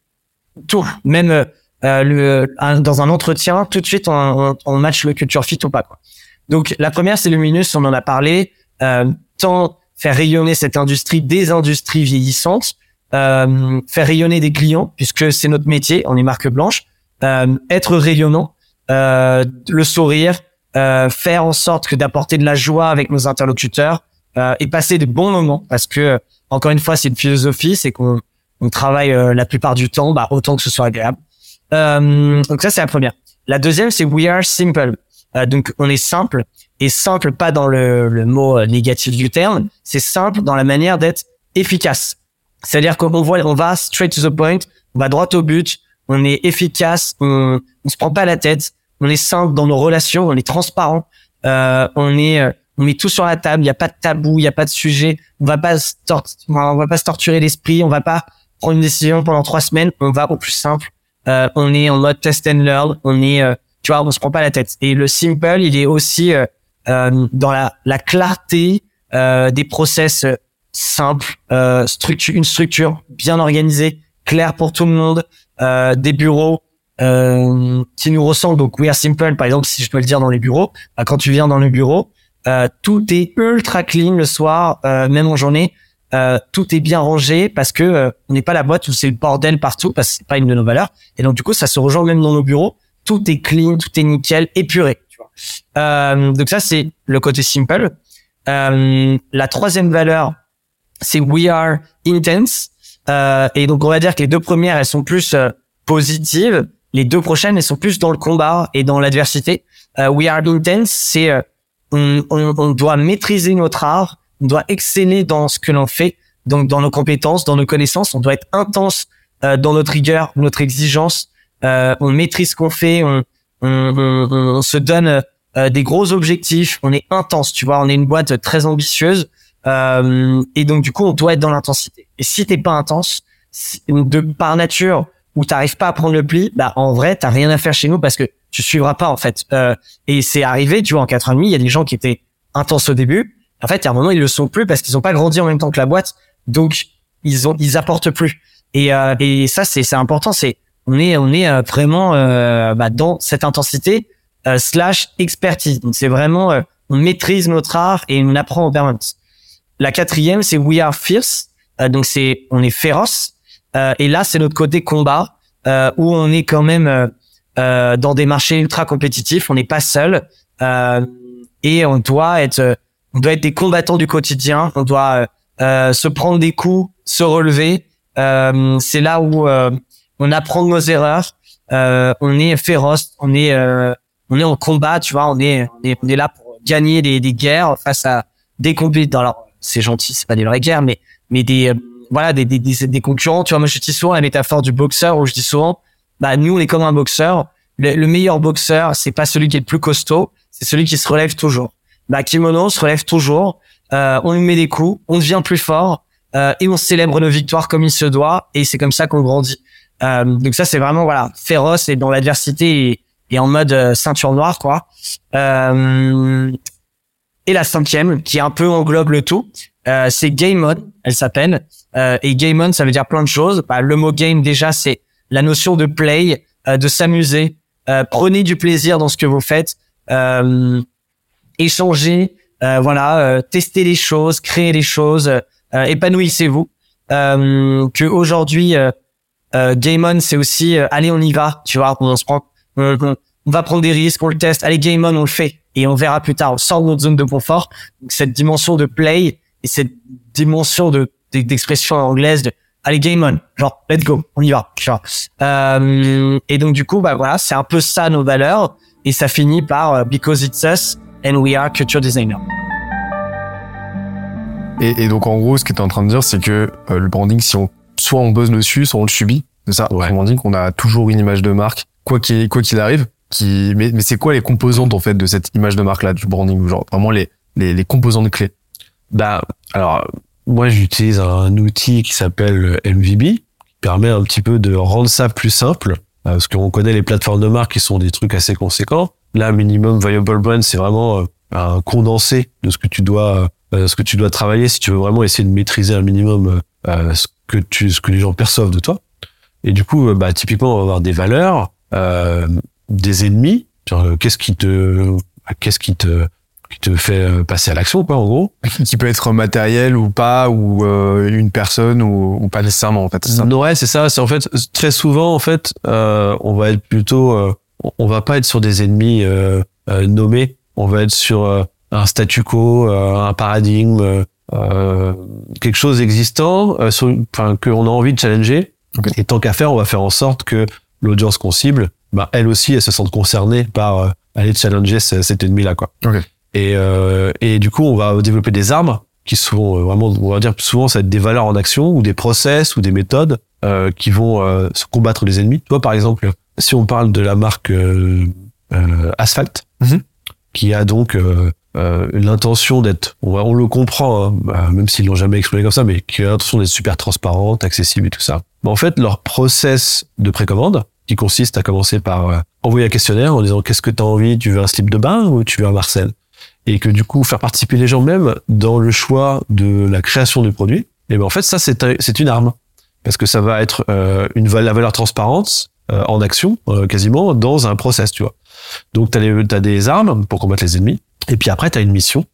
tout. Même euh, le, un- dans un entretien, tout de suite, on, on, on match le culture fit ou pas. Quoi. Donc, la première, c'est Luminous, on en a parlé. Euh, tant faire rayonner cette industrie, des industries vieillissantes, euh, faire rayonner des clients, puisque c'est notre métier, on est marque blanche, euh, être rayonnant, euh, le sourire, euh, faire en sorte que d'apporter de la joie avec nos interlocuteurs et passer de bons moments, parce que encore une fois, c'est une philosophie, c'est qu'on on travaille la plupart du temps, bah, autant que ce soit agréable. Euh, donc ça, c'est la première. La deuxième, c'est we are simple. Euh, donc on est simple et simple pas dans le, le mot euh, négatif du terme, c'est simple dans la manière d'être efficace. C'est-à-dire qu'on voit, on va straight to the point, on va droit au but, on est efficace, on, on se prend pas la tête, on est simple dans nos relations, on est transparent, euh, on est, euh, on met tout sur la table, il y a pas de tabou, il y a pas de sujet, on va pas se on va pas se torturer l'esprit, on va pas prendre une décision pendant trois semaines, on va au plus simple, euh, on est en mode test and learn, on est, euh, tu vois, on se prend pas la tête. Et le simple, il est aussi euh, euh, dans la, la clarté euh, des process euh, simples, structure, une structure bien organisée, claire pour tout le monde, des bureaux qui nous ressemblent. Donc, we are simple, par exemple, si je dois le dire dans les bureaux, bah, quand tu viens dans le bureau, tout est ultra clean le soir, même en journée. Euh, tout est bien rangé parce que euh, on n'est pas la boîte où c'est le bordel partout parce que c'est pas une de nos valeurs. Et donc du coup, ça se rejoint même dans nos bureaux. Tout est clean, tout est nickel, épuré. Euh, donc ça, c'est le côté simple. Euh, la troisième valeur, c'est we are intense. Euh, et donc on va dire que les deux premières, elles sont plus positives. Les deux prochaines, elles sont plus dans le combat et dans l'adversité. We are intense, c'est on, on, on doit maîtriser notre art, on doit exceller dans ce que l'on fait, donc dans nos compétences, dans nos connaissances, on doit être intense euh, dans notre rigueur, notre exigence. Euh, on maîtrise ce qu'on fait, on, on, on, on se donne euh, des gros objectifs, on est intense, tu vois, on est une boîte très ambitieuse euh, et donc du coup on doit être dans l'intensité. Et si t'es pas intense, de par nature ou t'arrives pas à prendre le pli, bah en vrai t'as rien à faire chez nous parce que tu suivras pas en fait. Euh, et c'est arrivé, tu vois, en 4 ans et demi, il y a des gens qui étaient intenses au début. En fait, à un moment ils le sont plus parce qu'ils ont pas grandi en même temps que la boîte, donc ils ont ils apportent plus. Et euh, et ça c'est important, c'est on est on est euh, vraiment euh, bah, dans cette intensité euh, slash expertise. Donc c'est vraiment euh, on maîtrise notre art et on apprend en permanence. La quatrième c'est we are fierce. Euh, donc c'est on est féroce. Et là c'est notre côté combat où on est quand même dans des marchés ultra compétitifs. On n'est pas seul et on doit être on doit être des combattants du quotidien. On doit euh, euh, se prendre des coups, se relever. Euh, c'est là où euh, on apprend nos erreurs. Euh, on est féroce, on est euh, on est en combat, tu vois, on est on est, là pour gagner des, des guerres face à des compétitions. Alors c'est gentil, c'est pas des vraies guerres, mais mais des voilà des, des, des concurrents. Tu vois, moi je dis souvent la métaphore du boxeur où je dis souvent, bah nous on est comme un boxeur. Le, le meilleur boxeur, c'est pas celui qui est le plus costaud, c'est celui qui se relève toujours. Bah Kimono se relève toujours. Euh, on lui met des coups, on devient plus fort euh, et on célèbre nos victoires comme il se doit. Et c'est comme ça qu'on grandit. Euh, donc ça c'est vraiment voilà féroce et dans l'adversité et, en mode euh, ceinture noire quoi. Euh, et la cinquième qui un peu englobe le tout, euh, c'est Game On, elle s'appelle. Et Game On, ça veut dire plein de choses. Bah, le mot game déjà, c'est la notion de play, de s'amuser. Prenez du plaisir dans ce que vous faites. Euh, échangez, euh, voilà, euh, testez les choses, créez les choses, euh, épanouissez-vous. Que aujourd'hui, Game On, c'est aussi allez, on y va. Tu vois, on se prend, on, va prendre des risques, on le teste. Allez, Game On, on le fait et on verra plus tard. On sort de notre zone de confort. Donc, cette dimension de play et cette dimension de d'expression anglaise de allez game on genre let's go on y va vois. Euh, et donc du coup bah voilà c'est un peu ça nos valeurs et ça finit par because it's us and we are culture designer Et, et donc en gros, ce que tu es en train de dire, c'est que euh, le branding, si on soit on bosse dessus, soit on le subit. C'est ça? Ouais. Le branding, on a toujours une image de marque, quoi qu'il quoi qu'il arrive. Qui, mais, mais c'est quoi les composantes en fait de cette image de marque là du branding, genre vraiment les les, les composantes clés? Bah, alors, moi, j'utilise un outil qui s'appelle MVB, qui permet un petit peu de rendre ça plus simple, parce qu'on connaît les plateformes de marque qui sont des trucs assez conséquents. Là, Minimum Viable Brand, c'est vraiment euh, un condensé de ce que tu dois, euh, ce que tu dois travailler si tu veux vraiment essayer de maîtriser un minimum euh, ce que tu, ce que les gens perçoivent de toi. Et du coup, bah, typiquement, on va avoir des valeurs, euh, des ennemis. Qu'est-ce qui te, qu'est-ce qui te, qui te fait passer à l'action, quoi, en gros. Qui peut être matériel ou pas, ou euh, une personne ou, ou pas nécessairement en fait. Ça. Non, ouais, c'est ça. C'est en fait très souvent en fait, euh, on va être plutôt, euh, on- va pas être sur des ennemis euh, euh, nommés. On va être sur euh, un statu quo, euh, un paradigme, quelque chose existant, enfin que on a envie de challenger. Ok. Et tant qu'à faire, on va faire en sorte que l'audience qu'on cible, bah elle aussi, elle se sente concernée par aller challenger ce- cet ennemi-là, quoi. Ok. Et euh, et du coup, on va développer des armes qui sont vraiment, on va dire souvent, ça va être des valeurs en action ou des process ou des méthodes euh, qui vont euh, se combattre les ennemis. Tu vois, par exemple, si on parle de la marque euh, euh, Asphalt, Mhm. qui a donc euh, euh, l'intention d'être, on, le comprend, hein, bah, même s'ils l'ont jamais exprimé comme ça, mais qui a l'intention d'être super transparente, accessible et tout ça. Mais en fait, leur process de précommande, qui consiste à commencer par envoyer un questionnaire en disant qu'est-ce que tu as envie, tu veux un slip de bain ou tu veux un Marcel? Et que du coup faire participer les gens même dans le choix de la création du produit, et ben en fait ça c'est un- c'est une arme parce que ça va être euh, une la valeur transparence euh, en action euh, quasiment dans un process, tu vois. Donc t'as les t'as des armes pour combattre les ennemis et puis après t'as une mission.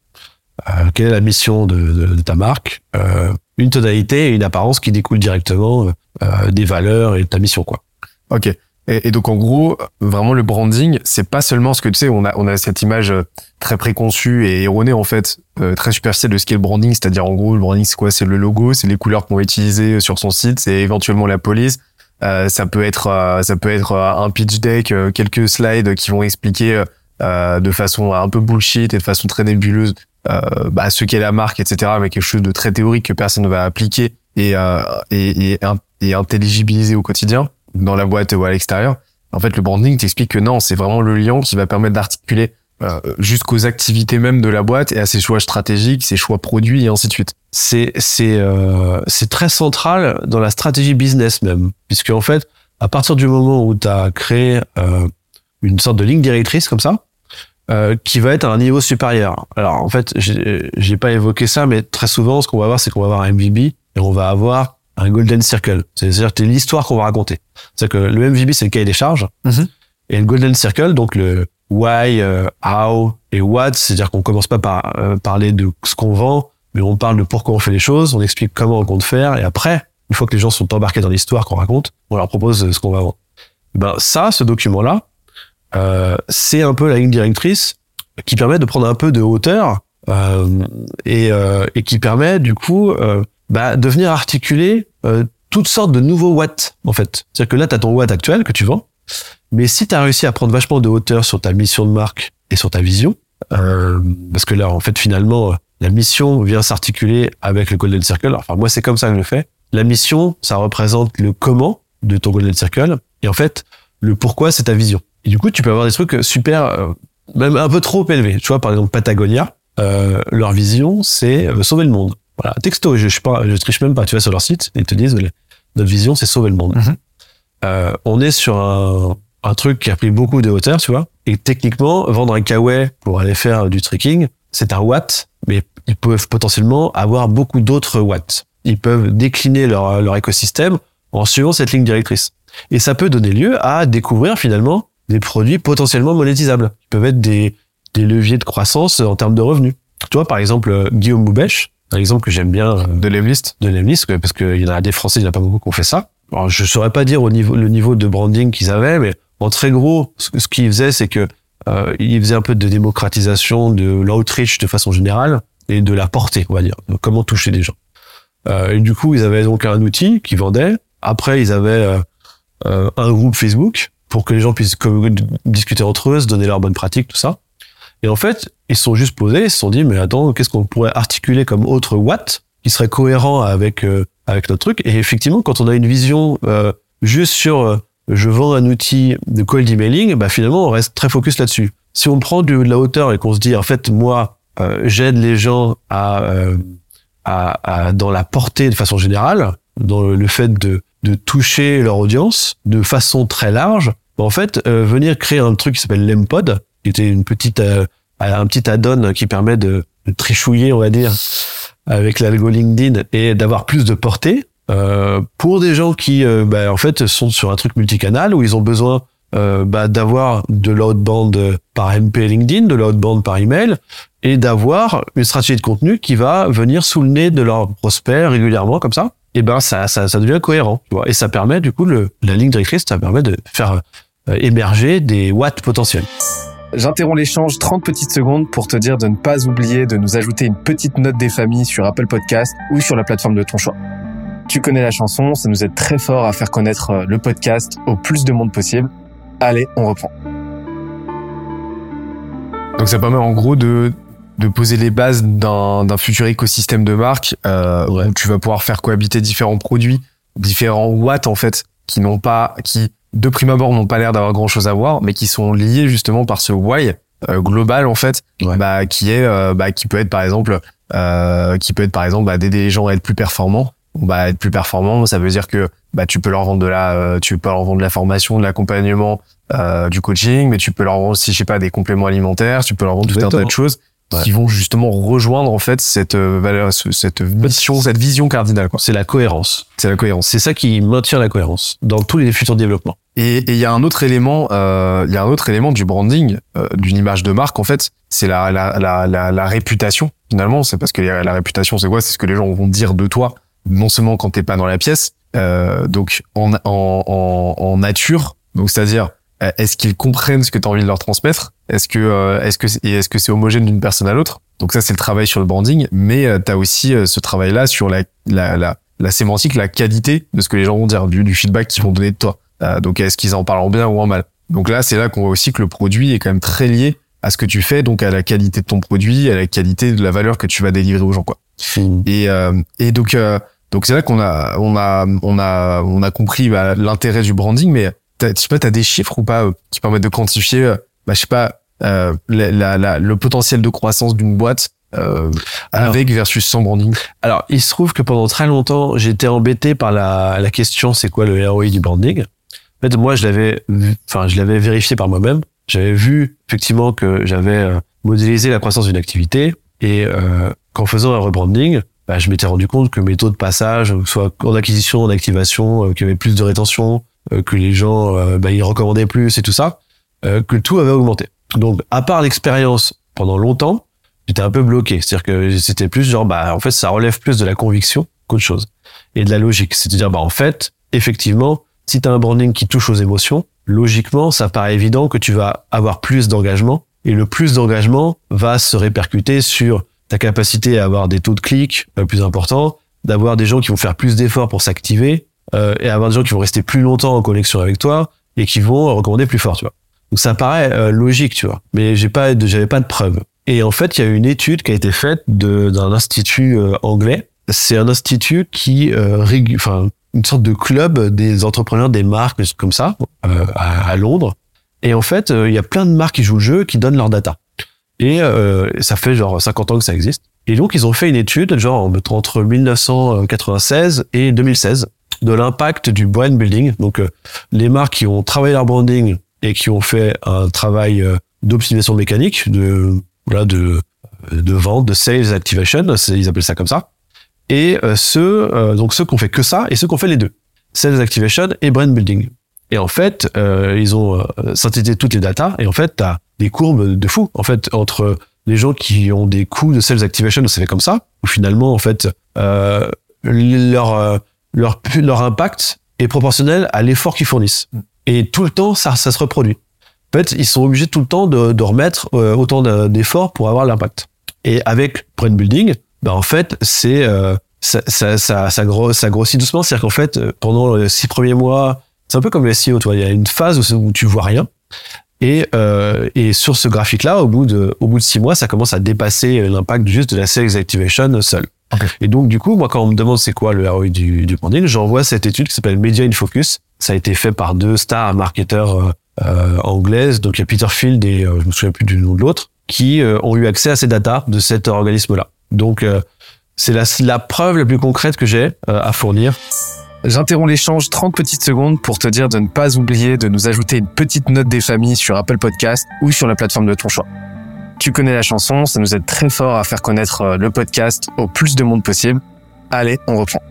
Euh, quelle est la mission de, de, de ta marque Euh, Une tonalité et une apparence qui découlent directement euh, des valeurs et de ta mission quoi. Ok. Et, donc en gros, vraiment le branding, c'est pas seulement ce que tu sais, on a on a cette image euh, très préconçue et erronée en fait, très superficielle de ce qu'est le branding, c'est-à-dire en gros le branding c'est quoi? C'est le logo, c'est les couleurs qu'on va utiliser sur son site, c'est éventuellement la police. Euh, ça peut être euh, ça peut être euh, un pitch deck, quelques slides qui vont expliquer de façon un peu bullshit et de façon très nébuleuse bah, ce qu'est la marque, etc. Mais quelque chose de très théorique que personne ne va appliquer et et, et, et intelligibiliser au quotidien dans la boîte ou à l'extérieur. En fait, le branding t'explique que non, c'est vraiment le lien qui va permettre d'articuler euh, jusqu'aux activités même de la boîte et à ses choix stratégiques, ses choix produits et ainsi de suite. c'est c'est euh, c'est très central dans la stratégie business même puisque en fait à partir du moment où tu as créé euh, une sorte de ligne directrice comme ça euh, qui va être à un niveau supérieur alors en fait j'ai pas évoqué ça mais très souvent ce qu'on va avoir c'est qu'on va avoir un MVB et on va avoir un golden circle c'est-à-dire que c'est l'histoire qu'on va raconter c'est que le MVB c'est le cahier des charges Mhm. et le golden circle donc le why euh, how et what c'est-à-dire qu'on commence pas par euh, parler de ce qu'on vend mais on parle de pourquoi on fait les choses, on explique comment on compte faire, et après, une fois que les gens sont embarqués dans l'histoire qu'on raconte, on leur propose ce qu'on va vendre. Ben ça, ce document-là, euh, c'est un peu la ligne directrice qui permet de prendre un peu de hauteur euh, et, euh, et qui permet du coup euh, bah, de venir articuler euh, toutes sortes de nouveaux watts en fait. C'est-à-dire que là, tu as ton watt actuel que tu vends, mais si tu as réussi à prendre vachement de hauteur sur ta mission de marque et sur ta vision, euh, parce que là, en fait, finalement, la mission vient s'articuler avec le Golden Circle. Enfin, moi, c'est comme ça que je le fais. La mission, ça représente le comment de ton Golden Circle. Et en fait, le pourquoi, c'est ta vision. Et du coup, tu peux avoir des trucs super, euh, même un peu trop élevés. Tu vois, par exemple, Patagonia, euh, leur vision, c'est euh, sauver le monde. Voilà, texto, je, je, je triche même pas. Tu vas sur leur site et ils te disent, notre vision, c'est sauver le monde. Mhm. Euh, on est sur un, un truc qui a pris beaucoup de hauteur, tu vois. Et techniquement, vendre un kawaii pour aller faire du trekking, c'est un watt, mais ils peuvent potentiellement avoir beaucoup d'autres watts. Ils peuvent décliner leur, leur écosystème en suivant cette ligne directrice. Et ça peut donner lieu à découvrir finalement des produits potentiellement monétisables. Ils peuvent être des, des leviers de croissance en termes de revenus. Tu vois, par exemple, Guillaume Moubèche, un exemple que j'aime bien euh, De l'Emlist. de Lemlist, parce qu'il y en a des Français, il n'y en a pas beaucoup qui ont fait ça. Alors, je saurais pas dire au niveau, le niveau de branding qu'ils avaient, mais en très gros, ce, qu'ils faisaient, c'est que euh, ils faisaient un peu de démocratisation, de l'outreach de façon générale, et de la portée, on va dire. Donc, comment toucher les gens. Euh, et du coup, ils avaient donc un outil qu'ils vendaient. Après, ils avaient euh, euh, un groupe Facebook pour que les gens puissent discuter entre eux, se donner leurs bonnes pratiques, tout ça. Et en fait, ils se sont juste posés, ils se sont dit, mais attends, qu'est-ce qu'on pourrait articuler comme autre Watt qui serait cohérent avec euh, avec notre truc Et effectivement, quand on a une vision euh, juste sur euh, je vends un outil de cold emailing, bah finalement, on reste très focus là-dessus. Si on prend de, de la hauteur et qu'on se dit, en fait, moi, euh, j'aide les gens à, euh, à, à dans la portée de façon générale, dans le, le fait de de toucher leur audience de façon très large. Bah, en fait, euh, venir créer un truc qui s'appelle l'Empod, qui était une petite euh, un petit add-on qui permet de, de trichouiller, on va dire, avec l'algo LinkedIn et d'avoir plus de portée euh, pour des gens qui, euh, bah, en fait, sont sur un truc multicanal où ils ont besoin euh, bah, d'avoir de l'outbound par MP LinkedIn, de l'outbound par email et d'avoir une stratégie de contenu qui va venir sous le nez de leurs prospects régulièrement comme ça. Et ben ça, ça, ça devient cohérent, tu vois. Et ça permet du coup le, la ligne directrice, ça permet de faire euh, émerger des watts potentiels. J'interromps l'échange 30 petites secondes pour te dire de ne pas oublier de nous ajouter une petite note des familles sur Apple Podcast ou sur la plateforme de ton choix. Tu connais la chanson, ça nous aide très fort à faire connaître euh, le podcast au plus de monde possible. Allez, on reprend. Donc ça permet en gros de de poser les bases d'un d'un futur écosystème de marque euh, Ouais. où tu vas pouvoir faire cohabiter différents produits, différents watts en fait, qui n'ont pas, qui de prime abord n'ont pas l'air d'avoir grand chose à voir, mais qui sont liés justement par ce why euh, global en fait, Ouais. bah qui est, euh, bah qui peut être par exemple, euh, qui peut être par exemple bah, d'aider les gens à être plus performants. Bah être plus performant, ça veut dire que bah tu peux leur vendre de la, euh, tu peux leur vendre de la formation, de l'accompagnement, euh, du coaching, mais tu peux leur vendre aussi, je sais pas, des compléments alimentaires, tu peux leur vendre tout un tas de choses Ouais. qui vont justement rejoindre en fait cette euh, valeur, ce- cette mission, cette vision cardinale. quoi. C'est la cohérence. C'est la cohérence. C'est ça qui maintient la cohérence dans tous les futurs développements. Et il y a un autre élément, euh, il y a un autre élément du branding, euh, d'une image de marque en fait, c'est la, la, la, la, la réputation. Finalement, c'est parce que la, réputation, c'est quoi? C'est ce que les gens vont dire de toi, non seulement quand t'es pas dans la pièce, euh, donc en, en, en, nature, donc c'est-à-dire euh, est-ce qu'ils comprennent ce que tu as envie de leur transmettre? Est-ce que euh, est-ce que et est-ce que c'est homogène d'une personne à l'autre? Donc ça c'est le travail sur le branding, mais tu as aussi ce travail-là sur la, la, la sémantique, la qualité de ce que les gens vont dire, du, du feedback qu'ils vont donner de toi. Euh, donc est-ce qu'ils en parlent en bien ou en mal? Donc là c'est là qu'on voit aussi que le produit est quand même très lié à ce que tu fais, donc à la qualité de ton produit, à la qualité de la valeur que tu vas délivrer aux gens quoi. Et euh, et donc euh, donc c'est là qu'on a on a on a on a compris bah, l'intérêt du branding, mais je sais pas t'as des chiffres ou pas euh, qui permettent de quantifier bah je sais pas euh, la, la, la- le potentiel de croissance d'une boîte euh, Alors- avec versus sans branding? Alors, il se trouve que pendant très longtemps, j'étais embêté par la, la question c'est quoi le ROI du branding? En fait, moi, je l'avais, enfin, je l'avais vérifié par moi-même. J'avais vu effectivement que j'avais euh, modélisé la croissance d'une activité et euh, qu'en faisant un rebranding, bah, je m'étais rendu compte que mes taux de passage, que ce soit en acquisition, en activation, euh, qu'il y avait plus de rétention, euh, que les gens, euh, bah, ils recommandaient plus et tout ça, euh, que tout avait augmenté. Donc, à part l'expérience pendant longtemps, j'étais un peu bloqué. C'est-à-dire que c'était plus genre, bah, en fait, ça relève plus de la conviction qu'autre chose. Et de la logique. C'est-à-dire, bah, en fait, effectivement, si tu as un branding qui touche aux émotions, logiquement, ça paraît évident que tu vas avoir plus d'engagement. Et le plus d'engagement va se répercuter sur ta capacité à avoir des taux de clics euh, plus importants, d'avoir des gens qui vont faire plus d'efforts pour s'activer, euh, et avoir des gens qui vont rester plus longtemps en connexion avec toi et qui vont recommander plus fort, tu vois. Donc ça paraît euh, logique, tu vois. Mais j'ai pas, j'avais pas de preuves. Et en fait, il y a une étude qui a été faite d'un institut euh, anglais c'est un institut qui enfin une sorte de club des entrepreneurs des marques comme ça euh, à, à Londres. Et en fait euh, il y a plein de marques qui jouent le jeu qui donnent leur data. Et euh, ça fait genre 50 ans que ça existe. Et donc ils ont fait une étude genre en- entre 1996 et 2016 de l'impact du brand building. Donc euh, les marques qui ont travaillé leur branding et qui ont fait un travail euh, d'optimisation mécanique de voilà de de vente de sales activation ils appellent ça comme ça et euh, ceux euh, donc ceux qui ont fait que ça et ceux qui ont fait les deux. Sales activation et brand building. Et en fait euh, ils ont synthétisé toutes les datas et en fait t'as des courbes de fou en fait entre les gens qui ont des coûts de sales activation ça fait comme ça où finalement en fait euh, leur leur leur impact est proportionnel à l'effort qu'ils fournissent. Et tout le temps ça ça se reproduit. En fait ils sont obligés tout le temps de, de remettre autant de- d'efforts pour avoir l'impact. Et avec brand building bah en fait c'est euh, ça, ça, ça, ça, gros- ça grossit doucement. C'est à dire qu'en fait euh, pendant les six premiers mois c'est un peu comme le SEO il y a une phase où, où tu vois rien. Et, euh, et sur ce graphique là au bout de au bout de six mois ça commence à dépasser l'impact juste de la sales activation seule. Et donc du coup moi quand on me demande c'est quoi le ROI du, du branding j'envoie cette étude qui s'appelle Media in Focus. Ça a été fait par deux stars marketeurs euh, euh, anglaises. Donc il y a Peter Field et euh, je me souviens plus du nom de l'autre qui euh, ont eu accès à ces datas de cet organisme là donc euh, c'est la, la preuve la plus concrète que j'ai euh, à fournir J'interromps l'échange 30 petites secondes pour te dire de ne pas oublier de nous ajouter une petite note des familles sur Apple Podcast ou sur la plateforme de ton choix. Tu connais la chanson, ça nous aide très fort à faire connaître euh, le podcast au plus de monde possible. Allez, on reprend.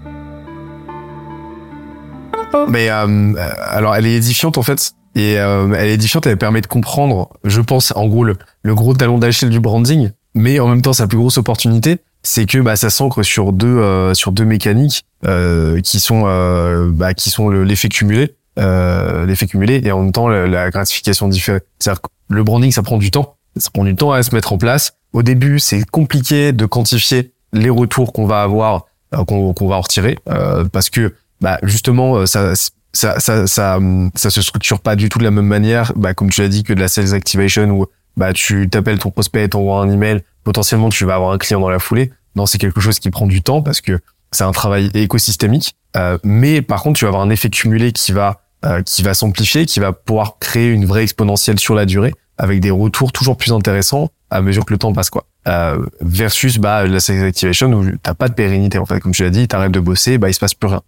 Mais euh, euh, alors, elle est édifiante en fait. Et euh, elle est édifiante, elle permet de comprendre, je pense, en gros, le, le gros talon d'Achille du branding. Mais en même temps, sa plus grosse opportunité, c'est que bah, ça s'ancre sur deux euh, sur deux mécaniques euh, qui sont euh, bah, qui sont le- l'effet cumulé, euh, l'effet cumulé et en même temps la, la gratification différée. C'est-à-dire que le branding, ça prend du temps, ça prend du temps à se mettre en place. Au début, c'est compliqué de quantifier les retours qu'on va avoir, euh, qu'on va en retirer, euh, parce que bah, justement, ça ça, ça, ça, ça se structure pas du tout de la même manière, bah, comme tu l'as dit, que de la sales activation où bah, tu t'appelles ton prospect, t'envoies un email, potentiellement tu vas avoir un client dans la foulée. Non, c'est quelque chose qui prend du temps parce que c'est un travail écosystémique. Euh, mais par contre, tu vas avoir un effet cumulé qui va euh, qui va s'amplifier, qui va pouvoir créer une vraie exponentielle sur la durée, avec des retours toujours plus intéressants à mesure que le temps passe, quoi. Euh, versus bah la sales activation où t'as pas de pérennité en fait, comme tu l'as dit, t'arrêtes de bosser, bah il se passe plus rien.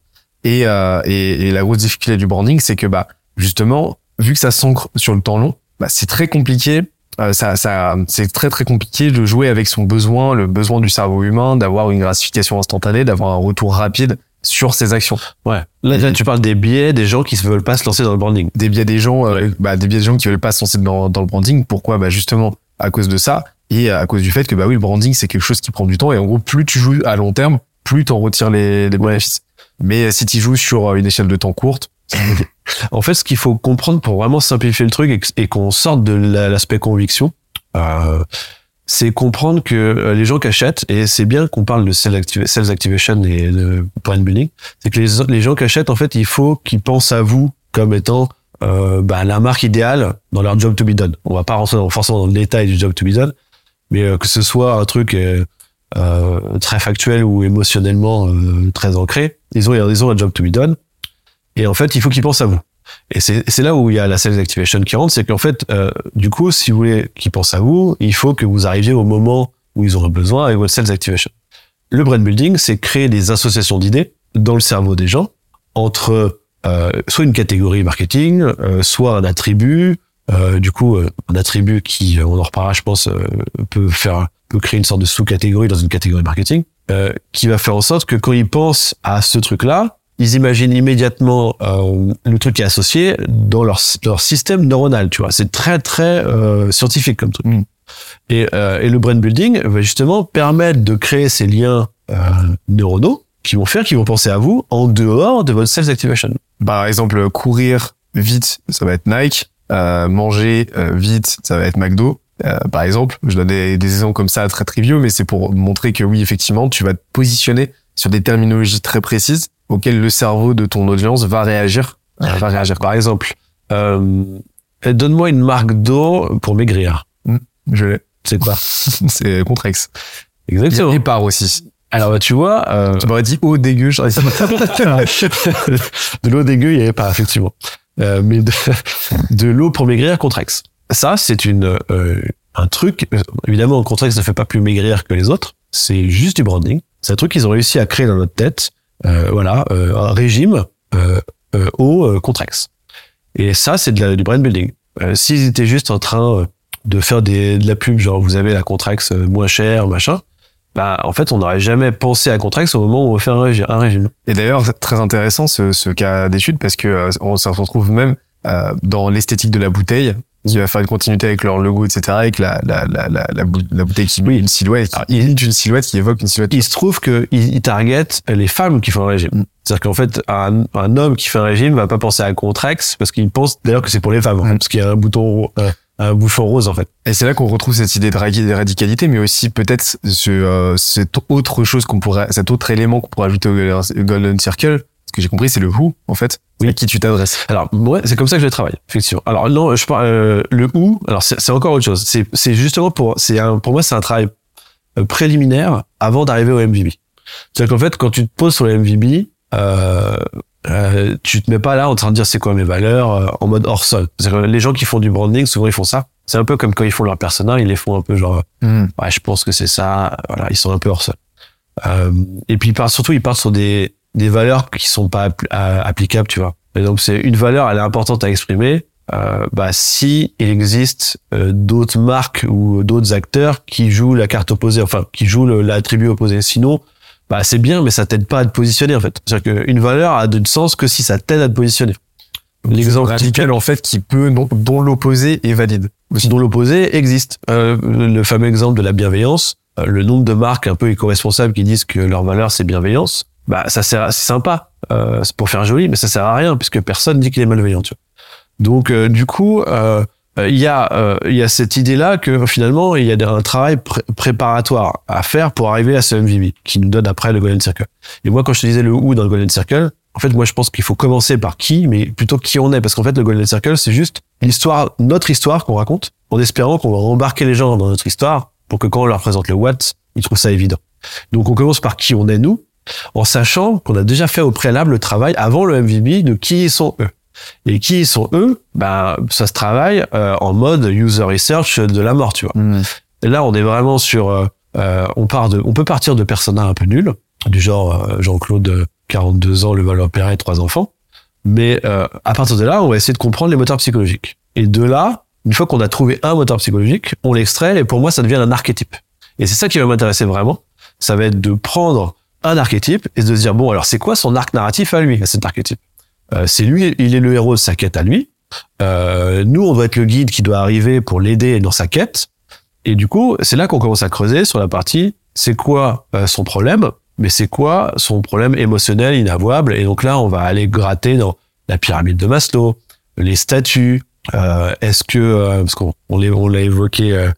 Et, euh, et, et la grosse difficulté du branding, c'est que bah justement, vu que ça s'ancre sur le temps long, bah c'est très compliqué. Euh, ça, ça, c'est très très compliqué de jouer avec son besoin, le besoin du cerveau humain, d'avoir une gratification instantanée, d'avoir un retour rapide sur ses actions. ouais là, là, tu parles des biais des gens qui ne veulent pas se lancer dans le branding Des biais des gens, euh, bah, des biais des gens qui veulent pas se lancer dans, dans le branding. Pourquoi? Bah justement à cause de ça et à cause du fait que bah oui, le branding c'est quelque chose qui prend du temps et en gros plus tu joues à long terme, plus t'en retires les, les bénéfices. Mais si tu joues sur une échelle de temps courte, En fait, ce qu'il faut comprendre pour vraiment simplifier le truc et qu'on sorte de la- l'aspect conviction, euh, c'est comprendre que euh, les gens qui achètent, et c'est bien qu'on parle de sales, activa- sales activation et de brand building, c'est que les, gens qui achètent, en fait, il faut qu'ils pensent à vous comme étant euh, bah, la marque idéale dans leur job to be done. On va pas rentrer forcément dans le détail du job to be done, mais euh, que ce soit un truc euh, euh, très factuel ou émotionnellement très ancré, ils ont, ils ont un job to be done. Et en fait, il faut qu'ils pensent à vous. Et c'est là où il y a la sales activation qui rentre, c'est qu'en fait, euh, du coup, si vous voulez qu'ils pensent à vous, il faut que vous arriviez au moment où ils auront besoin avec votre sales activation. Le brand building, c'est créer des associations d'idées dans le cerveau des gens entre euh, soit une catégorie marketing, euh, soit un attribut. euh, du coup, euh, un attribut qui, euh, on en reparlera, je pense, peut faire, peut créer une sorte de sous-catégorie dans une catégorie marketing, qui va faire en sorte que quand ils pensent à ce truc-là, ils imaginent immédiatement euh, le truc qui est associé dans leur, leur système neuronal, tu vois. C'est très, très euh, scientifique comme truc. Mm. Et, euh, et le brain building va justement permettre de créer ces liens euh, neuronaux qui vont faire qu'ils vont penser à vous en dehors de votre sales activation. par exemple, courir vite, ça va être Nike. Euh, manger euh, vite, ça va être McDo. Euh, par exemple, je donne des, des exemples comme ça très triviaux, mais c'est pour montrer que oui, effectivement, tu vas te positionner sur des terminologies très précises auxquelles le cerveau de ton audience va réagir. va réagir. Par exemple, euh, donne-moi une marque d'eau pour maigrir. Je l'ai. C'est quoi c'est Contrex. Exactement. Répare aussi. Alors bah, tu vois, euh, Tu m'aurais dit oh dégueu, j'aurais dit de l'eau dégueu, il n'y avait pas effectivement, Euh, mais de, de l'eau pour maigrir Contrex. Ça, c'est une euh, un truc. euh, Évidemment, Contrex ne fait pas plus maigrir que les autres. C'est juste du branding. C'est un truc qu'ils ont réussi à créer dans notre tête. Euh, voilà, euh, un régime euh, au Contrex. Et ça, c'est du brand building. S'ils étaient juste en train de faire des, de la pub, genre vous avez la Contrex moins chère, machin, bah en fait, on n'aurait jamais pensé à Contrex au moment où on fait un, régi- un régime. Et d'ailleurs, c'est très intéressant ce, ce cas d'étude parce que euh, on se retrouve même euh, dans l'esthétique de la bouteille qui va faire une continuité avec leur logo, etc. Avec la, la, la, la, la, bou- la bouteille qui met une silhouette, qui imite une silhouette qui évoque une silhouette. il se trouve que il, il target les femmes qui font un régime. C'est-à-dire qu'en fait, un, un homme qui fait un régime va pas penser à Contrex parce qu'il pense d'ailleurs que c'est pour les femmes, Mm. parce qu'il y a un bouton, euh, un bouchon rose en fait. Et c'est là qu'on retrouve cette idée de radi- de radicalité, mais aussi peut-être ce, euh, cette autre chose qu'on pourrait, cet autre élément qu'on pourrait ajouter au Golden Circle. Que j'ai compris, c'est le who, en fait. Oui. À qui tu t'adresses. Alors ouais, c'est comme ça que je travaille, effectivement. Alors non, je parle euh, le où. Alors c'est c'est encore autre chose. C'est c'est justement pour c'est un pour moi c'est un travail euh, préliminaire avant d'arriver au MVB. C'est-à-dire qu'en fait quand tu te poses sur le MVB, euh, euh, tu te mets pas là en train de dire c'est quoi mes valeurs euh, en mode hors sol. Que les gens qui font du branding souvent ils font ça. C'est un peu comme quand ils font leur persona, ils les font un peu genre ouais je pense que c'est ça. Voilà ils sont un peu hors sol. Euh, et puis ils partent surtout ils partent sur des des valeurs qui sont pas à- applicables, tu vois. Et donc c'est une valeur, elle est importante à exprimer. Euh, bah si il existe euh, d'autres marques ou d'autres acteurs qui jouent la carte opposée, enfin qui jouent l'attribut opposé. Sinon, bah c'est bien, mais ça t'aide pas à te positionner en fait. C'est-à-dire qu'une valeur a de sens que si ça t'aide à te positionner. L'exemple radical, en fait, qui peut, dont, dont l'opposé est valide. dont l'opposé existe. Euh, le fameux exemple de la bienveillance, euh, le nombre de marques un peu éco-responsables qui disent que leur valeur c'est bienveillance, bah ça sert, c'est sympa, euh, pour faire joli, mais ça sert à rien puisque personne dit qu'il est malveillant. Tu vois. Donc euh, du coup, euh, euh, il y a euh, il y a cette idée là que finalement il y a un travail pré- préparatoire à faire pour arriver à ce MVB qui nous donne après le Golden Circle. Et moi quand je te disais le où dans le Golden Circle, en fait moi je pense qu'il faut commencer par qui, mais plutôt qui on est parce qu'en fait le Golden Circle c'est juste l'histoire, notre histoire qu'on raconte, en espérant qu'on va embarquer les gens dans notre histoire pour que quand on leur présente le what, ils trouvent ça évident. Donc on commence par qui on est nous, en sachant qu'on a déjà fait au préalable le travail avant le MVB de qui sont eux. Et qui sont eux, ben ça se travaille euh, en mode user research de la mort, tu vois. Et là, on est vraiment sur, euh, euh, on part de, on peut partir de personas un peu nuls, du genre euh, Jean-Claude, euh, 42 ans, le valeur opéré, trois enfants. Mais euh, à partir de là, on va essayer de comprendre les moteurs psychologiques. Et de là, une fois qu'on a trouvé un moteur psychologique, on l'extrait et pour moi, ça devient un archétype. Et c'est ça qui va m'intéresser vraiment. Ça va être de prendre un archétype et de se dire bon, alors c'est quoi son arc narratif à lui, à cet archétype? Euh, C'est lui, il est le héros de sa quête à lui. Euh, nous, on doit être le guide qui doit arriver pour l'aider dans sa quête. Et du coup, c'est là qu'on commence à creuser sur la partie c'est quoi euh, son problème, mais c'est quoi son problème émotionnel inavouable. Et donc là, on va aller gratter dans la pyramide de Maslow, les statuts. Euh, Est-ce que parce qu'on on l'a évoqué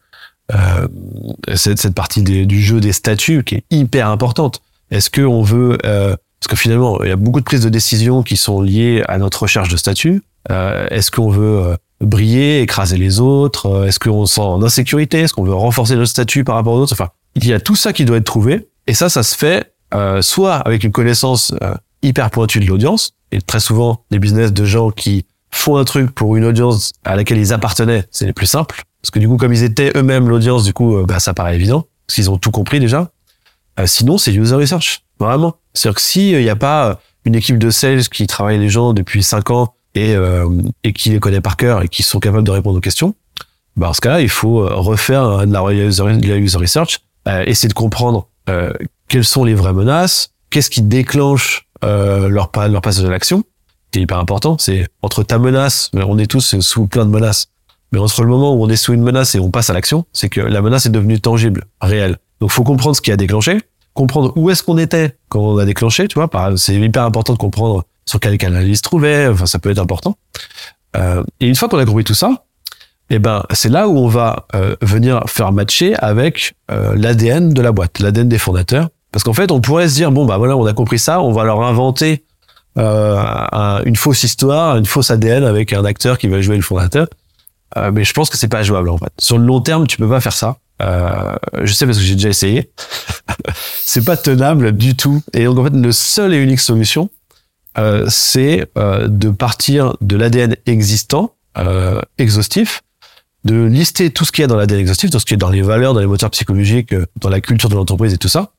cette, partie du jeu des statuts qui est hyper importante. Est-ce que on veut euh, parce que finalement il y a beaucoup de prises de décision qui sont liées à notre recherche de statut. Euh, Est-ce qu'on veut euh, briller, écraser les autres? Euh, Est-ce qu'on se sent en insécurité? Est-ce qu'on veut renforcer notre statut par rapport aux autres? Enfin, il y a tout ça qui doit être trouvé. Et ça, ça se fait euh, soit avec une connaissance euh, hyper pointue de l'audience, et très souvent des business de gens qui font un truc pour une audience à laquelle ils appartenaient, c'est les plus simples. Parce que du coup, comme ils étaient eux-mêmes l'audience, du coup, euh, bah, ça paraît évident, parce qu'ils ont tout compris déjà. Euh, sinon, c'est user research, vraiment. C'est-à-dire que s'il n'y a pas euh, une équipe de sales qui travaille les gens depuis 5 ans et, euh, et qui les connaît par cœur et qui sont capables de répondre aux questions, bah, en ce cas-là, il faut euh, refaire euh, de la user, de la research, euh, essayer de comprendre euh, quelles sont les vraies menaces, qu'est-ce qui déclenche euh, leur, leur passage à l'action. C'est hyper important. C'est entre ta menace, on est tous sous plein de menaces, mais entre le moment où on est sous une menace et on passe à l'action, c'est que la menace est devenue tangible, réelle. Donc, faut comprendre ce qui a déclenché, comprendre où est-ce qu'on était quand on a déclenché, tu vois. C'est hyper important de comprendre sur quel canal il se trouvait. Enfin, ça peut être important. Euh, et une fois qu'on a compris tout ça, eh ben, c'est là où on va euh, venir faire matcher avec euh, l'ADN de la boîte, l'ADN des fondateurs. Parce qu'en fait, on pourrait se dire bon bah voilà, on a compris ça, on va leur inventer euh, un- une fausse histoire, une fausse ADN avec un acteur qui va jouer le fondateur. Euh, mais je pense que c'est pas jouable en fait. Sur le long terme, tu peux pas faire ça. Euh, je sais parce que j'ai déjà essayé. c'est pas tenable du tout. Et donc en fait, le seul et unique solution, euh, c'est euh, de partir de l'ADN existant, euh, exhaustif, de lister tout ce qu'il y a dans l'ADN exhaustif, tout ce qui est dans les valeurs, dans les moteurs psychologiques, euh, dans la culture de l'entreprise et tout ça.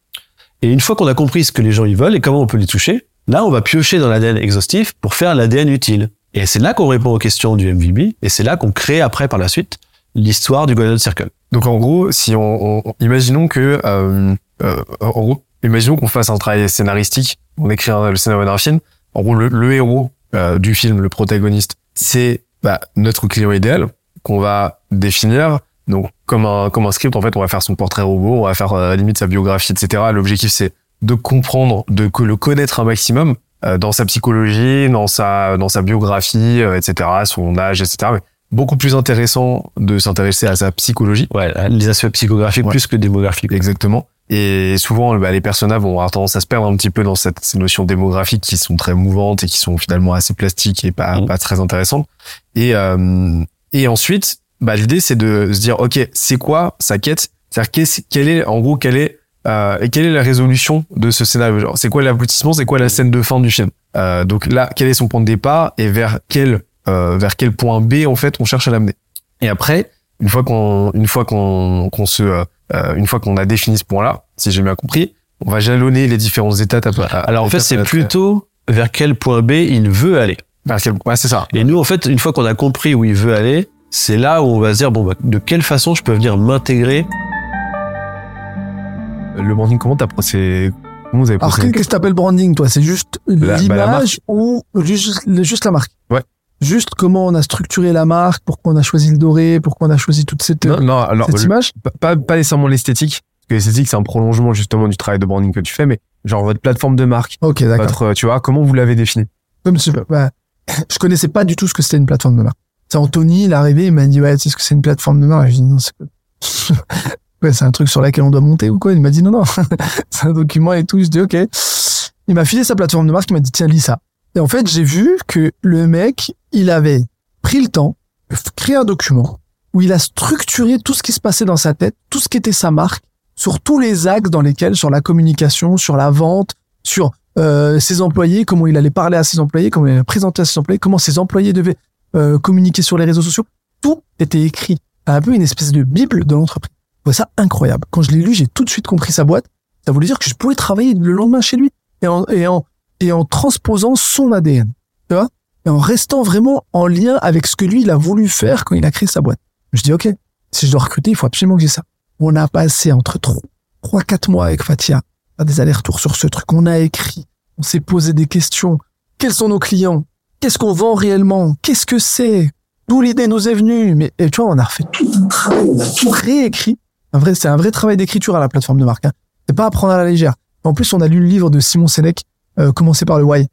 Et une fois qu'on a compris ce que les gens ils veulent et comment on peut les toucher, là on va piocher dans l'ADN exhaustif pour faire l'ADN utile. Et c'est là qu'on répond aux questions du MVB et c'est là qu'on crée après par la suite l'histoire du Golden Circle. Donc en gros, si on, on- imaginons que euh, euh, en gros, imaginons qu'on fasse un travail scénaristique, on écrit le scénario d'un film. En gros, le, le héros euh, du film, le protagoniste, c'est bah, notre client idéal qu'on va définir. Donc comme un comme un script, en fait, on va faire son portrait robot, on va faire euh, à la limite sa biographie, etc. L'objectif c'est de comprendre, de le connaître un maximum euh, dans sa psychologie, dans sa dans sa biographie, euh, etc. Son âge, etc. beaucoup plus intéressant de s'intéresser à sa psychologie Ouais, les aspects psychographiques Ouais. plus que démographiques. Exactement. Et souvent, bah, les personnages vont avoir tendance à se perdre un petit peu dans cette, ces notions démographiques qui sont très mouvantes et qui sont finalement assez plastiques et pas, Mhm. pas très intéressantes. Et, euh, et ensuite, bah, l'idée, c'est de se dire, OK, c'est quoi sa quête? C'est-à-dire, qu'est-ce- quelle est, en gros, quelle est, euh, et quelle est la résolution de ce scénario? C'est quoi l'aboutissement? C'est quoi la scène de fin du film? Euh, donc là, quel est son point de départ? Et vers quel, euh, vers quel point B, en fait, on cherche à l'amener? Et après, une fois qu'on, une fois qu'on, qu'on se, euh, euh, une fois qu'on a défini ce point-là, si j'ai bien compris, on va jalonner les différentes étapes. à- à- Alors en fait, c'est plutôt vers quel point B il veut aller. vers quel- ouais, c'est ça. Et nous, en fait, une fois qu'on a compris où il veut aller, c'est là où on va se dire, bon, bah, de quelle façon je peux venir m'intégrer? Le branding, comment t'as procédé Comment vous avez Alors, qu'est-ce que t'appelles branding, toi? C'est juste bah, l'image ou juste, juste la marque? Ouais. Juste comment on a structuré la marque, pourquoi on a choisi le doré, pourquoi on a choisi toute cette, Non, non, alors cette image pas- nécessairement l'esthétique, parce que l'esthétique c'est un prolongement justement du travail de branding que tu fais, mais genre votre plateforme de marque, Ok, d'accord. tu vois, comment vous l'avez défini Comme je, bah, je connaissais pas du tout ce que c'était une plateforme de marque. C'est Anthony, il est arrivé, il m'a dit, ouais, tu sais ce que c'est une plateforme de marque? J'ai dit, non, c'est Ouais, c'est un truc sur lequel on doit monter ou quoi? Il m'a dit, non, non, c'est un document et tout. Je dis, ok. Il m'a filé sa plateforme de marque, il m'a dit, tiens, lis ça. Et en fait, j'ai vu que le mec, il avait pris le temps de créer un document où il a structuré tout ce qui se passait dans sa tête, tout ce qui était sa marque, sur tous les axes dans lesquels, sur la communication, sur la vente, sur euh, ses employés, comment il allait parler à ses employés, comment il allait présenter à ses employés, comment ses employés devaient euh, communiquer sur les réseaux sociaux. Tout était écrit. Un peu une espèce de bible de l'entreprise. Je ça incroyable. Quand je l'ai lu, j'ai tout de suite compris sa boîte. Ça voulait dire que je pouvais travailler le lendemain chez lui et en, et en, et en transposant son ADN. Tu vois? Et en restant vraiment en lien avec ce que lui, il a voulu faire quand il a créé sa boîte. Je dis, OK, si je dois recruter, il faut absolument que j'ai ça. On a passé entre trois, quatre mois avec Fatia à des allers-retours sur ce truc. On a écrit. On s'est posé des questions. Quels sont nos clients? Qu'est-ce qu'on vend réellement? Qu'est-ce que c'est? D'où l'idée nous est venue? Mais, et tu vois, on a refait tout un travail. On a tout réécrit. Un vrai, c'est un vrai travail d'écriture à la plateforme de marque. Hein. C'est pas à prendre à la légère. En plus, on a lu le livre de Simon Sénèque, euh, commencé par le Why.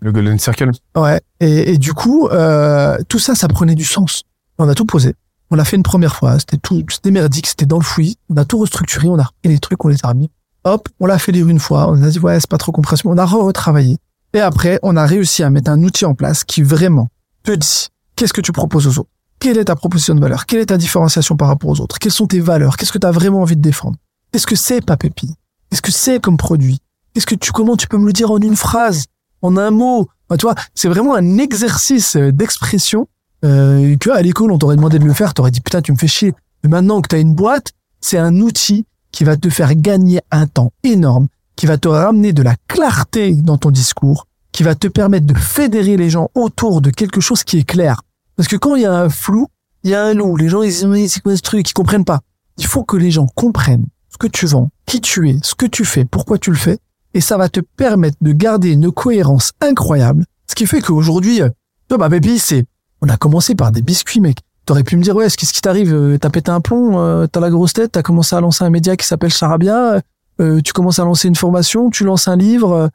Le Golden Circle. Ouais. Et, et du coup, euh, tout ça, ça prenait du sens. On a tout posé. On l'a fait une première fois. C'était tout, c'était merdique, c'était dans le fouillis. On a tout restructuré, on a repris les trucs, on les a remis. Hop, on l'a fait lire une fois. On a dit, ouais, c'est pas trop compréhensible. On a retravaillé. Et après, on a réussi à mettre un outil en place qui vraiment te dit, qu'est-ce que tu proposes aux autres? Quelle est ta proposition de valeur? Quelle est ta différenciation par rapport aux autres? Quelles sont tes valeurs? Qu'est-ce que tu as vraiment envie de défendre? Qu'est-ce que c'est, Papépi? Qu'est-ce que c'est comme produit? Qu'est-ce que tu, comment tu peux me le dire en une phrase? En un mot? Enfin, tu vois, c'est vraiment un exercice euh, d'expression euh, que à l'école on t'aurait demandé de le faire, t'aurais dit putain tu me fais chier. Mais maintenant que t'as une boîte, c'est un outil qui va te faire gagner un temps énorme, qui va te ramener de la clarté dans ton discours, qui va te permettre de fédérer les gens autour de quelque chose qui est clair. Parce que quand il y a un flou, il y a un loup. Les gens ils disent c'est quoi ce truc, ils comprennent pas. Il faut que les gens comprennent ce que tu vends, qui tu es, ce que tu fais, pourquoi tu le fais, et ça va te permettre de garder une cohérence incroyable. Ce qui fait qu'aujourd'hui, toi, bah, baby, c'est, on a commencé par des biscuits, mec. T'aurais pu me dire, ouais, qu'est-ce qui t'arrive? Euh, T'as pété un plomb, euh, t'as la grosse tête, t'as commencé à lancer un média qui s'appelle Charabia, euh, tu commences à lancer une formation, tu lances un livre,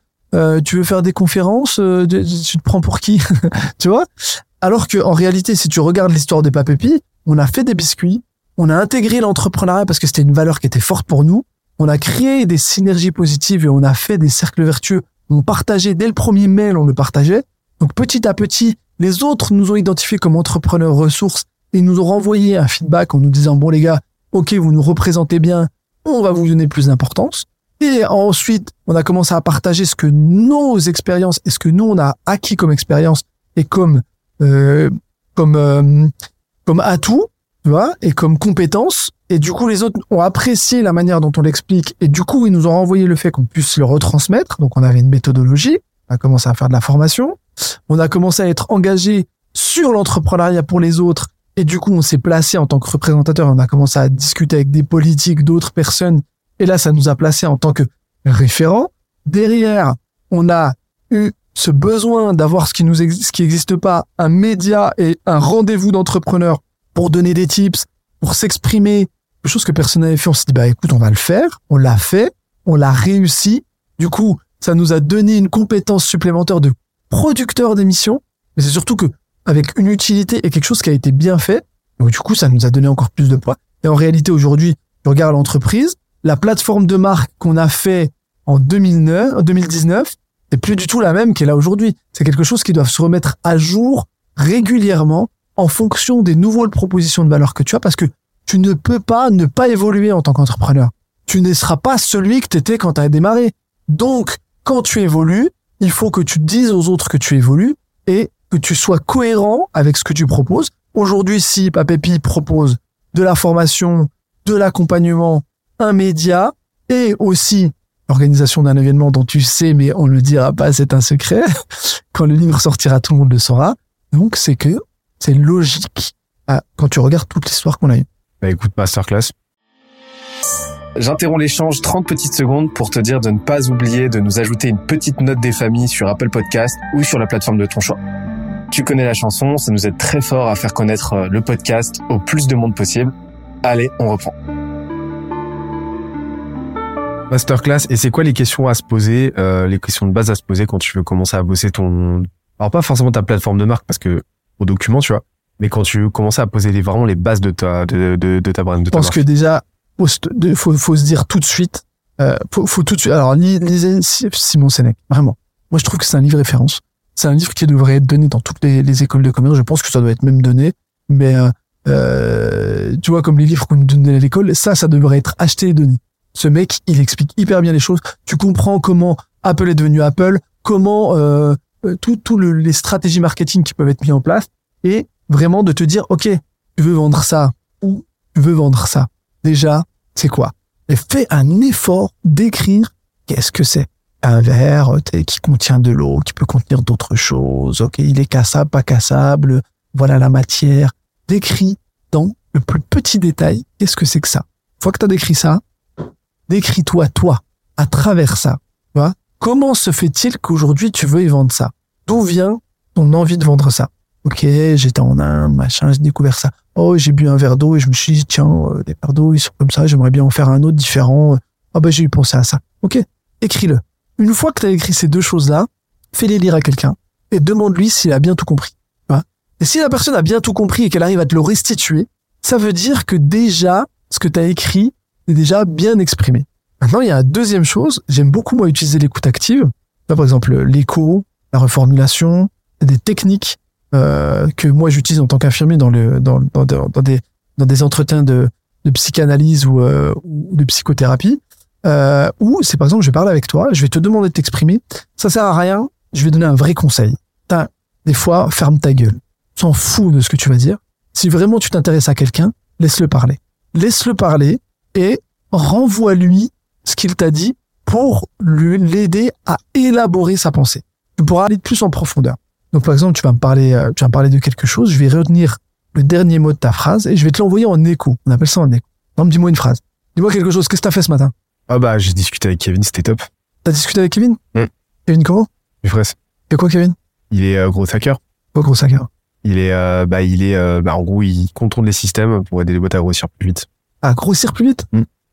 tu veux faire des conférences, tu tu te prends pour qui? tu vois? Alors que, en réalité, si tu regardes l'histoire des Papépi, on a fait des biscuits, on a intégré l'entrepreneuriat parce que c'était une valeur qui était forte pour nous, on a créé des synergies positives et on a fait des cercles vertueux. On partageait dès le premier mail, on le partageait. Donc petit à petit, les autres nous ont identifiés comme entrepreneurs ressources et nous ont renvoyé un feedback en nous disant bon les gars, ok vous nous représentez bien, on va vous donner plus d'importance. Et ensuite, on a commencé à partager ce que nos expériences et ce que nous on a acquis comme expérience et comme euh, comme euh, comme atout, tu vois, et comme compétence. Et du coup, les autres ont apprécié la manière dont on l'explique. Et du coup, ils nous ont renvoyé le fait qu'on puisse le retransmettre. Donc, on avait une méthodologie. On a commencé à faire de la formation. On a commencé à être engagé sur l'entrepreneuriat pour les autres. Et du coup, on s'est placé en tant que représentateur. On a commencé à discuter avec des politiques, d'autres personnes. Et là, ça nous a placé en tant que référent. Derrière, on a eu ce besoin d'avoir ce qui nous ce qui n'existe pas, un média et un rendez-vous d'entrepreneurs pour donner des tips, pour s'exprimer, chose que personne n'avait fait. On s'est dit, bah, écoute, on va le faire. On l'a fait. On l'a réussi. Du coup, ça nous a donné une compétence supplémentaire de producteur d'émissions. Mais c'est surtout que, avec une utilité et quelque chose qui a été bien fait. Donc, du coup, ça nous a donné encore plus de poids. Et en réalité, aujourd'hui, je regarde l'entreprise, la plateforme de marque qu'on a fait en 2009, en 2019, c'est plus du tout la même qu'elle a aujourd'hui. C'est quelque chose qui doit se remettre à jour régulièrement en fonction des nouvelles propositions de valeur que tu as parce que tu ne peux pas ne pas évoluer en tant qu'entrepreneur. Tu ne seras pas celui que tu étais quand tu as démarré. Donc, quand tu évolues, il faut que tu dises aux autres que tu évolues et que tu sois cohérent avec ce que tu proposes. Aujourd'hui, si Papépi propose de la formation, de l'accompagnement, un média et aussi l'organisation d'un événement dont tu sais, mais on ne le dira pas, c'est un secret. Quand le livre sortira, tout le monde le saura. Donc, c'est que c'est logique quand tu regardes toute l'histoire qu'on a eue. Bah écoute, masterclass. J'interromps l'échange 30 petites secondes pour te dire de ne pas oublier de nous ajouter une petite note des familles sur Apple Podcast ou sur la plateforme de ton choix. Tu connais la chanson, ça nous aide très fort à faire connaître euh, le podcast au plus de monde possible. Allez, on reprend. Masterclass, et c'est quoi les questions à se poser, euh, les questions de base à se poser quand tu veux commencer à bosser ton... Alors pas forcément ta plateforme de marque, parce que au document, tu vois, mais quand tu veux commencer à poser les, vraiment les bases de ta, de, de, de ta brand, de Je pense que déjà, faut, faut, faut se dire tout de suite, euh, faut, faut tout de suite, alors lis- lisez Simon Sénèque, vraiment. Moi, je trouve que c'est un livre référence. C'est un livre qui devrait être donné dans toutes les, les écoles de commerce. Je pense que ça doit être même donné. Mais, euh, euh, tu vois, comme les livres qu'on nous donnait à l'école, ça, ça devrait être acheté et donné. Ce mec, il explique hyper bien les choses. Tu comprends comment Apple est devenu Apple, comment euh, euh, tout, tout le, les stratégies marketing qui peuvent être mises en place, et vraiment de te dire, ok, tu veux vendre ça ou tu veux vendre ça. Déjà, c'est quoi? Et fais un effort d'écrire qu'est-ce que c'est. Un verre qui contient de l'eau, qui peut contenir d'autres choses. Ok, il est cassable, pas cassable. Voilà la matière. Décris dans le plus petit détail qu'est-ce que c'est que ça. Une fois que tu as décrit ça, décris-toi toi à travers ça. Tu vois? Comment se fait-il qu'aujourd'hui tu veux y vendre ça? D'où vient ton envie de vendre ça? Ok, j'étais en Inde, machin, j'ai découvert ça. Oh, j'ai bu un verre d'eau et je me suis dit, tiens, euh, les verres d'eau, ils sont comme ça, j'aimerais bien en faire un autre différent. Ah bah j'ai eu pensé à ça. Ok, écris-le. Une fois que tu as écrit ces deux choses-là, fais-les lire à quelqu'un et demande-lui s'il a bien tout compris. Et si la personne a bien tout compris et qu'elle arrive à te le restituer, ça veut dire que déjà, ce que tu as écrit est déjà bien exprimé. Maintenant, il y a une deuxième chose. J'aime beaucoup, moi, utiliser l'écoute active. Là, par exemple, l'écho, la reformulation, des techniques euh, que moi, j'utilise en tant qu'infirmier dans, le, dans, dans, des, dans des entretiens de, de psychanalyse ou, euh, ou de psychothérapie. Euh, où c'est par exemple, je vais parler avec toi, je vais te demander de t'exprimer. Ça sert à rien. Je vais donner un vrai conseil. T'as, des fois, ferme ta gueule. S'en fous de ce que tu vas dire. Si vraiment tu t'intéresses à quelqu'un, laisse-le parler. Laisse-le parler et renvoie-lui ce qu'il t'a dit pour lui l'aider à élaborer sa pensée. Tu pourras aller plus en profondeur. Donc par exemple, tu vas me parler, euh, tu vas me parler de quelque chose, je vais retenir le dernier mot de ta phrase et je vais te l'envoyer en écho. On appelle ça en écho. Non, dis-moi une phrase. Dis-moi quelque chose. Qu'est-ce que t'as fait ce matin? Ah bah, j'ai discuté avec Kevin, c'était top. T'as discuté avec Kevin? Mm. Kevin comment? Du fraise. C'est quoi Kevin? Il est euh, gros hacker. Quoi gros sac Il est, euh, bah, il est, euh, bah, en gros, il contourne les systèmes pour aider les boîtes à grossir plus vite. À grossir plus vite?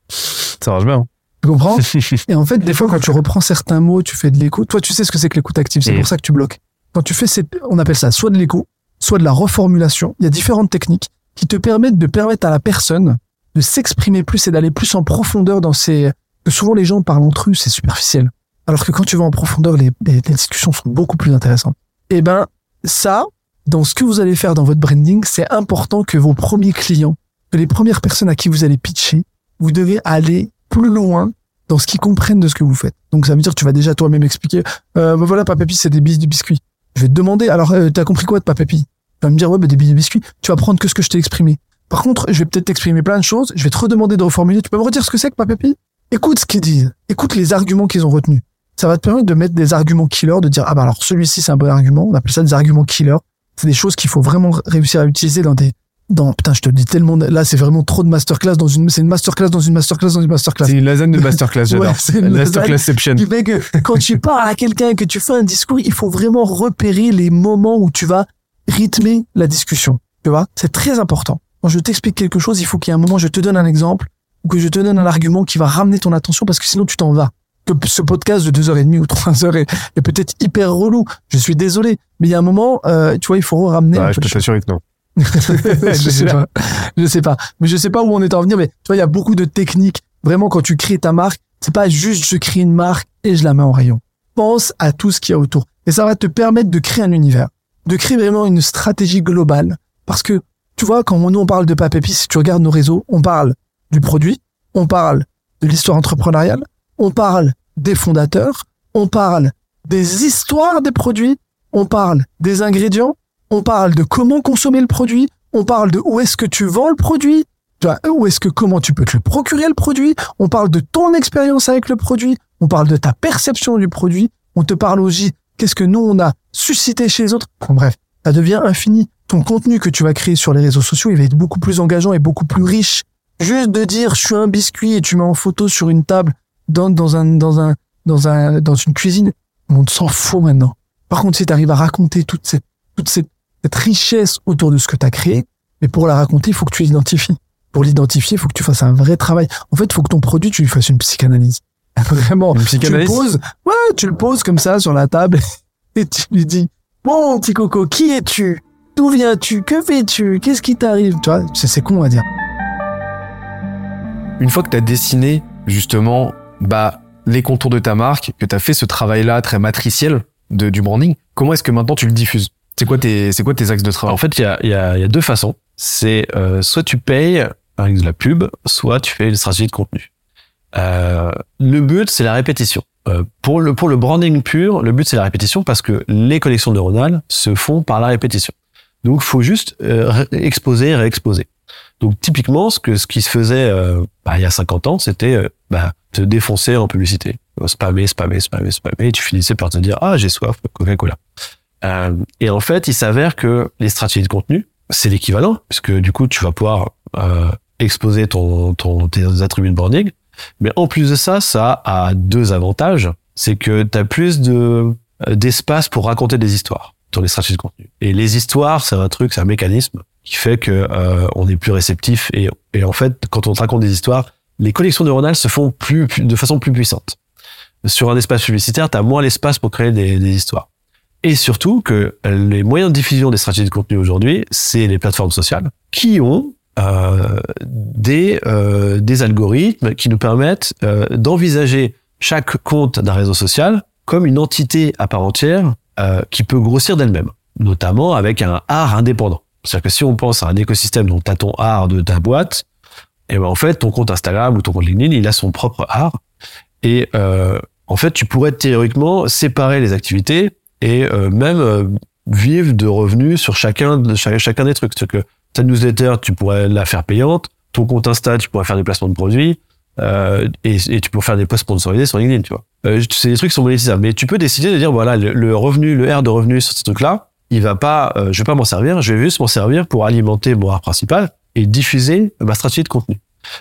Ça marche bien. hein. Tu comprends? Et en fait, des fois, quand tu reprends certains mots, tu fais de l'écho. Toi, tu sais ce que c'est que l'écoute active. C'est Mm. pour ça que tu bloques. Quand tu fais cette, on appelle ça soit de l'écho, soit de la reformulation. Il y a différentes techniques qui te permettent de permettre à la personne de s'exprimer plus et d'aller plus en profondeur dans ces, souvent les gens parlent entre eux, c'est superficiel. Alors que quand tu vas en profondeur, les, discussions sont beaucoup plus intéressantes. Et ben, ça, dans ce que vous allez faire dans votre branding, c'est important que vos premiers clients, que les premières personnes à qui vous allez pitcher, vous devez aller plus loin dans ce qu'ils comprennent de ce que vous faites. Donc ça veut dire que tu vas déjà toi-même expliquer, euh, bah voilà, Papapi, c'est des bis de biscuits. Je vais te demander, alors euh, t'as compris quoi de Papapi Tu vas me dire, ouais, bah, des bis de biscuits. Tu vas prendre que ce que je t'ai exprimé. Par contre, je vais peut-être t'exprimer plein de choses, je vais te redemander de reformuler. Tu peux me redire ce que c'est que Papapi Écoute ce qu'ils disent, écoute les arguments qu'ils ont retenus. Ça va te permettre de mettre des arguments killers, de dire, ah bah alors celui-ci c'est un bon argument, on appelle ça des arguments killers. C'est des choses qu'il faut vraiment réussir à utiliser dans des dans putain je te dis tellement là c'est vraiment trop de masterclass dans une c'est une masterclass dans une masterclass dans une masterclass C'est une lasagne de masterclass, j'adore. Ouais, c'est une Masterclassception. qui fait que quand tu parles à quelqu'un et que tu fais un discours, il faut vraiment repérer les moments où tu vas rythmer la discussion. Tu vois, c'est très important. Quand je t'explique quelque chose, il faut qu'il y ait un moment, je te donne un exemple ou que je te donne un argument qui va ramener ton attention parce que sinon tu t'en vas. Que ce podcast de deux heures et demie ou trois heures est, est peut-être hyper relou. Je suis désolé, mais il y a un moment, euh, tu vois, il faut ramener. Ouais, peu je de peux t'assurer que non. je sais pas. Je sais pas. Mais je sais pas où on est en venir, mais tu vois, il y a beaucoup de techniques. Vraiment, quand tu crées ta marque, c'est pas juste je crée une marque et je la mets en rayon. Pense à tout ce qu'il y a autour. Et ça va te permettre de créer un univers. De créer vraiment une stratégie globale. Parce que, tu vois, quand nous on parle de Papépi, si tu regardes nos réseaux, on parle du produit, on parle de l'histoire entrepreneuriale, on parle des fondateurs, on parle des histoires des produits, on parle des ingrédients, on parle de comment consommer le produit, on parle de où est-ce que tu vends le produit, où est-ce que comment tu peux te le procurer le produit, on parle de ton expérience avec le produit, on parle de ta perception du produit, on te parle aussi qu'est-ce que nous on a suscité chez les autres. Bref, ça devient infini. Ton contenu que tu vas créer sur les réseaux sociaux, il va être beaucoup plus engageant et beaucoup plus riche. Juste de dire je suis un biscuit et tu mets en photo sur une table dans, dans un dans un dans un dans une cuisine, on s'en fout maintenant. Par contre, si tu arrives à raconter toute cette toute cette, cette richesse autour de ce que tu as créé, mais pour la raconter, il faut que tu l'identifies. Pour l'identifier, il faut que tu fasses un vrai travail. En fait, il faut que ton produit, tu lui fasses une psychanalyse. Vraiment. Une Tu psychanalyse le poses, ouais, tu le poses comme ça sur la table et tu lui dis, bon, petit coco, qui es-tu? D'où viens-tu? Que fais-tu? Qu'est-ce qui t'arrive? Tu vois, c'est, c'est con à dire. Une fois que tu as dessiné justement bah les contours de ta marque, que tu as fait ce travail-là très matriciel de, du branding, comment est-ce que maintenant tu le diffuses? C'est quoi tes c'est quoi tes axes de travail? En fait, il y a, y, a, y a deux façons. C'est euh, soit tu payes avec de la pub, soit tu fais une stratégie de contenu. Euh, le but, c'est la répétition. Euh, pour le pour le branding pur, le but c'est la répétition parce que les connexions neuronales se font par la répétition. Donc, faut juste euh, exposer, réexposer. Donc, typiquement, ce que ce qui se faisait euh, bah, il y a 50 ans, c'était euh, bah, te défoncer en publicité, spammer, spammer, spammer, spammer, et tu finissais par te dire ah j'ai soif, Coca-Cola. Euh, et en fait, il s'avère que les stratégies de contenu, c'est l'équivalent, puisque du coup, tu vas pouvoir euh, exposer ton, ton, tes attributs de branding. Mais en plus de ça, ça a deux avantages. C'est que tu as plus de euh, d'espace pour raconter des histoires sur les stratégies de contenu. Et les histoires, c'est un truc, c'est un mécanisme qui fait que euh, on est plus réceptif. Et, en fait, quand on te raconte des histoires, les connexions neuronales se font plus- de façon plus puissante. Sur un espace publicitaire, tu as moins l'espace pour créer des, des histoires. Et surtout que les moyens de diffusion des stratégies de contenu aujourd'hui, c'est les plateformes sociales qui ont euh, des, euh, des algorithmes qui nous permettent euh, d'envisager chaque compte d'un réseau social comme une entité à part entière euh, qui peut grossir d'elle-même, notamment avec un art indépendant. C'est-à-dire que si on pense à un écosystème dont tu as ton art de ta boîte, et ben en fait ton compte Instagram ou ton compte LinkedIn, il a son propre art. Et euh, en fait, tu pourrais théoriquement séparer les activités et euh, même euh, vivre de revenus sur chacun de cha- chacun des trucs. C'est-à-dire que ta newsletter, tu pourrais la faire payante, ton compte Insta, tu pourrais faire des placements de produits, euh, et, tu peux faire des posts sponsorisés sur LinkedIn, tu vois. Euh, c'est des trucs qui sont monétisables, mais tu peux décider de dire voilà le, le revenu, le R de revenu sur ces trucs-là, il va pas, euh, je vais pas m'en servir, je vais juste m'en servir pour alimenter mon art principal et diffuser ma stratégie de contenu.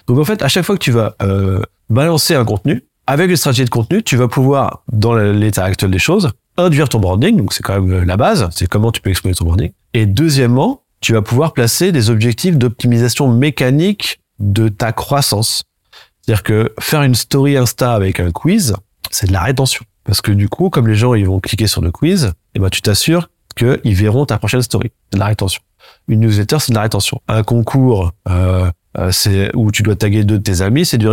Donc en fait, à chaque fois que tu vas euh, balancer un contenu, avec une stratégie de contenu, tu vas pouvoir, dans l'état actuel des choses, induire ton branding, donc c'est quand même la base, c'est comment tu peux exposer ton branding. Et deuxièmement, tu vas pouvoir placer des objectifs d'optimisation mécanique de ta croissance. C'est-à-dire que faire une story Insta avec un quiz, c'est de la rétention. Parce que du coup, comme les gens ils vont cliquer sur le quiz, eh ben tu t'assures qu'ils verront ta prochaine story. C'est de la rétention. Une newsletter, c'est de la rétention. Un concours, euh, euh, c'est où tu dois taguer deux de tes amis, c'est du.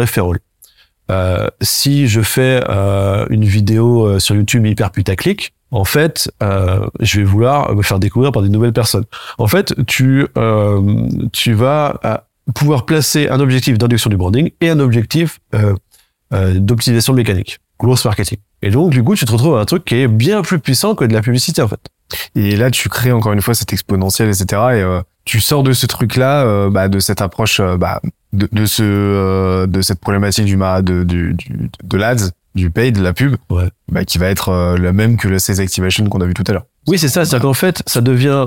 Euh, si je fais euh, une vidéo euh, sur YouTube hyper putaclic, en fait, euh, je vais vouloir me faire découvrir par des nouvelles personnes. En fait, tu euh, tu vas pouvoir placer un objectif d'induction du branding et un objectif d'optimisation mécanique, gross marketing. Et donc, du coup, tu te retrouves à un truc qui est bien plus puissant que de la publicité, en fait. Et là, tu crées encore une fois cette exponentielle, etc. Et tu sors de ce truc-là, bah, de cette approche, bah, de, de ce, euh, de cette problématique du, ma- de, du, du, de l'ads, du pay, de la pub, Ouais. bah, qui va être euh, la même que la sales activation qu'on a vu tout à l'heure. Oui, c'est ça. C'est-à-dire qu'en fait, ça devient